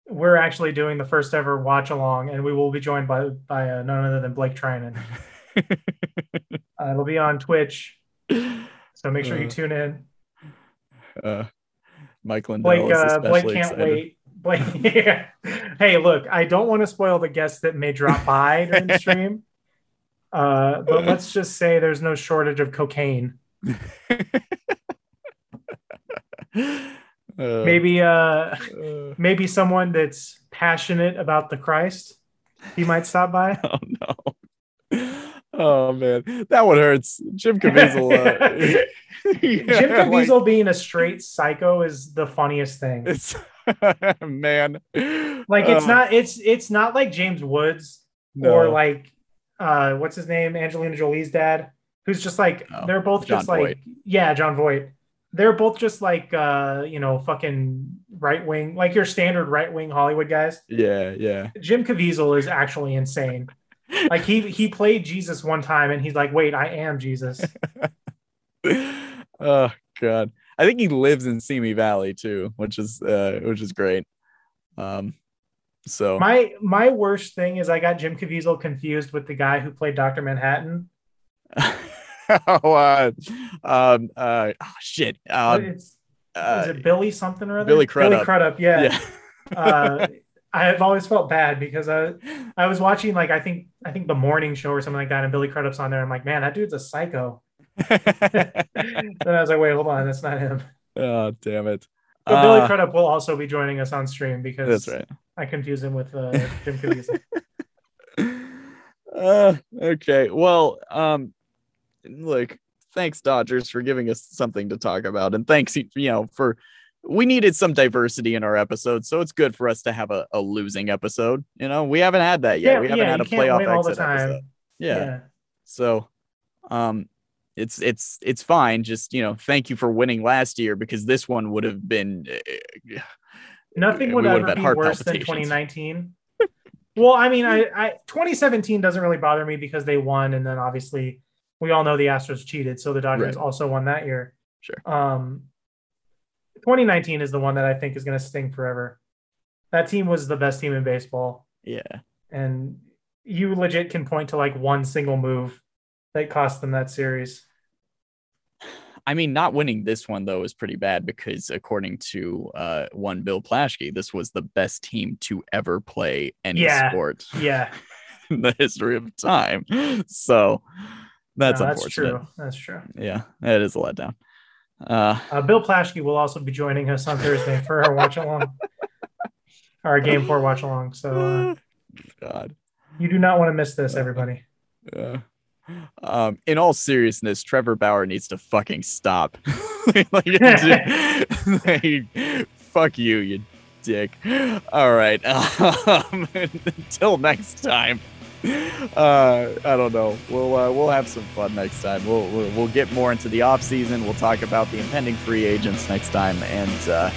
we're actually doing the first ever watch along, and we will be joined by by uh, none other than Blake Treinen. Uh, it'll be on Twitch, so make sure you Uh, tune in. uh, Mike Lindell Blake, uh, Blake can't excited. wait. Blake, yeah. hey, look, I don't want to spoil the guests that may drop by during the stream. Uh, but let's just say there's no shortage of cocaine. Uh, Maybe uh uh, maybe someone that's passionate about the Christ. He might stop by. oh no. Oh man, that one hurts. Jim Caviezel. Uh, Jim yeah, like, Caviezel being a straight psycho is the funniest thing. man. Like it's Uh, not it's it's not like James Woods no. or like uh what's his name Angelina Jolie's dad who's just like Oh, they're both John just like yeah Jon Voight they're both just like uh you know fucking right wing like your standard right wing Hollywood guys yeah, yeah. Jim Caviezel is actually insane like he he played Jesus one time and he's like wait I am Jesus oh god. I think he lives in Simi Valley too, which is uh which is great. Um so my my worst thing is I got Jim Caviezel confused with the guy who played Dr. Manhattan oh, uh, um uh oh, shit. Um it's uh, is it Billy something or other Billy Billy Crudup. Crudup yeah. yeah. uh, I have always felt bad because I I was watching like I think I think the morning show or something like that, and Billy Crudup's on there. I'm like, man, that dude's a psycho. then I was like, wait, hold on, that's not him. oh damn it. But Billy Uh, Crudup will also be joining us on stream because That's right. I confuse him with uh, Jim Caviezel. uh, okay. Well, um, look, thanks Dodgers for giving us something to talk about, and thanks you know for we needed some diversity in our episodes, so it's good for us to have a, a losing episode. You know, we haven't had that yet. Yeah, we haven't yeah, had a playoff win all the exit time. episode. Yeah. So, um, it's it's it's fine. Just you know, thank you for winning last year because this one would have been. uh, Nothing would ever be worse than 2019. well, I mean, I, I 2017 doesn't really bother me because they won, and then obviously we all know the Astros cheated, so the Dodgers Right. also won that year. Sure. Um, 2019 is the one that I think is going to sting forever. That team was the best team in baseball, Yeah. and you legit can point to like one single move that cost them that series. I mean, not winning this one though is pretty bad because according to uh, one Bill Plaschke, this was the best team to ever play any Yeah. sport Yeah, in the history of time. So that's no, that's unfortunate. true. That's true. Yeah, it is a letdown. Uh, Uh, Bill Plaschke will also be joining us on Thursday for our watch along, our game four watch along. So uh, God. you do not want to miss this, everybody. Uh, um, in all seriousness, Trevor Bauer needs to fucking stop. like, like, fuck you, you dick. All right. Um, until next time. Uh, I don't know. We'll uh, we'll have some fun next time. We'll, we'll we'll get more into the off season. We'll talk about the impending free agents next time, and uh,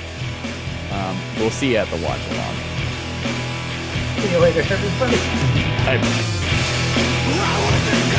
um, we'll see you at the watch along. See you later, everybody. Bye. I wasn't told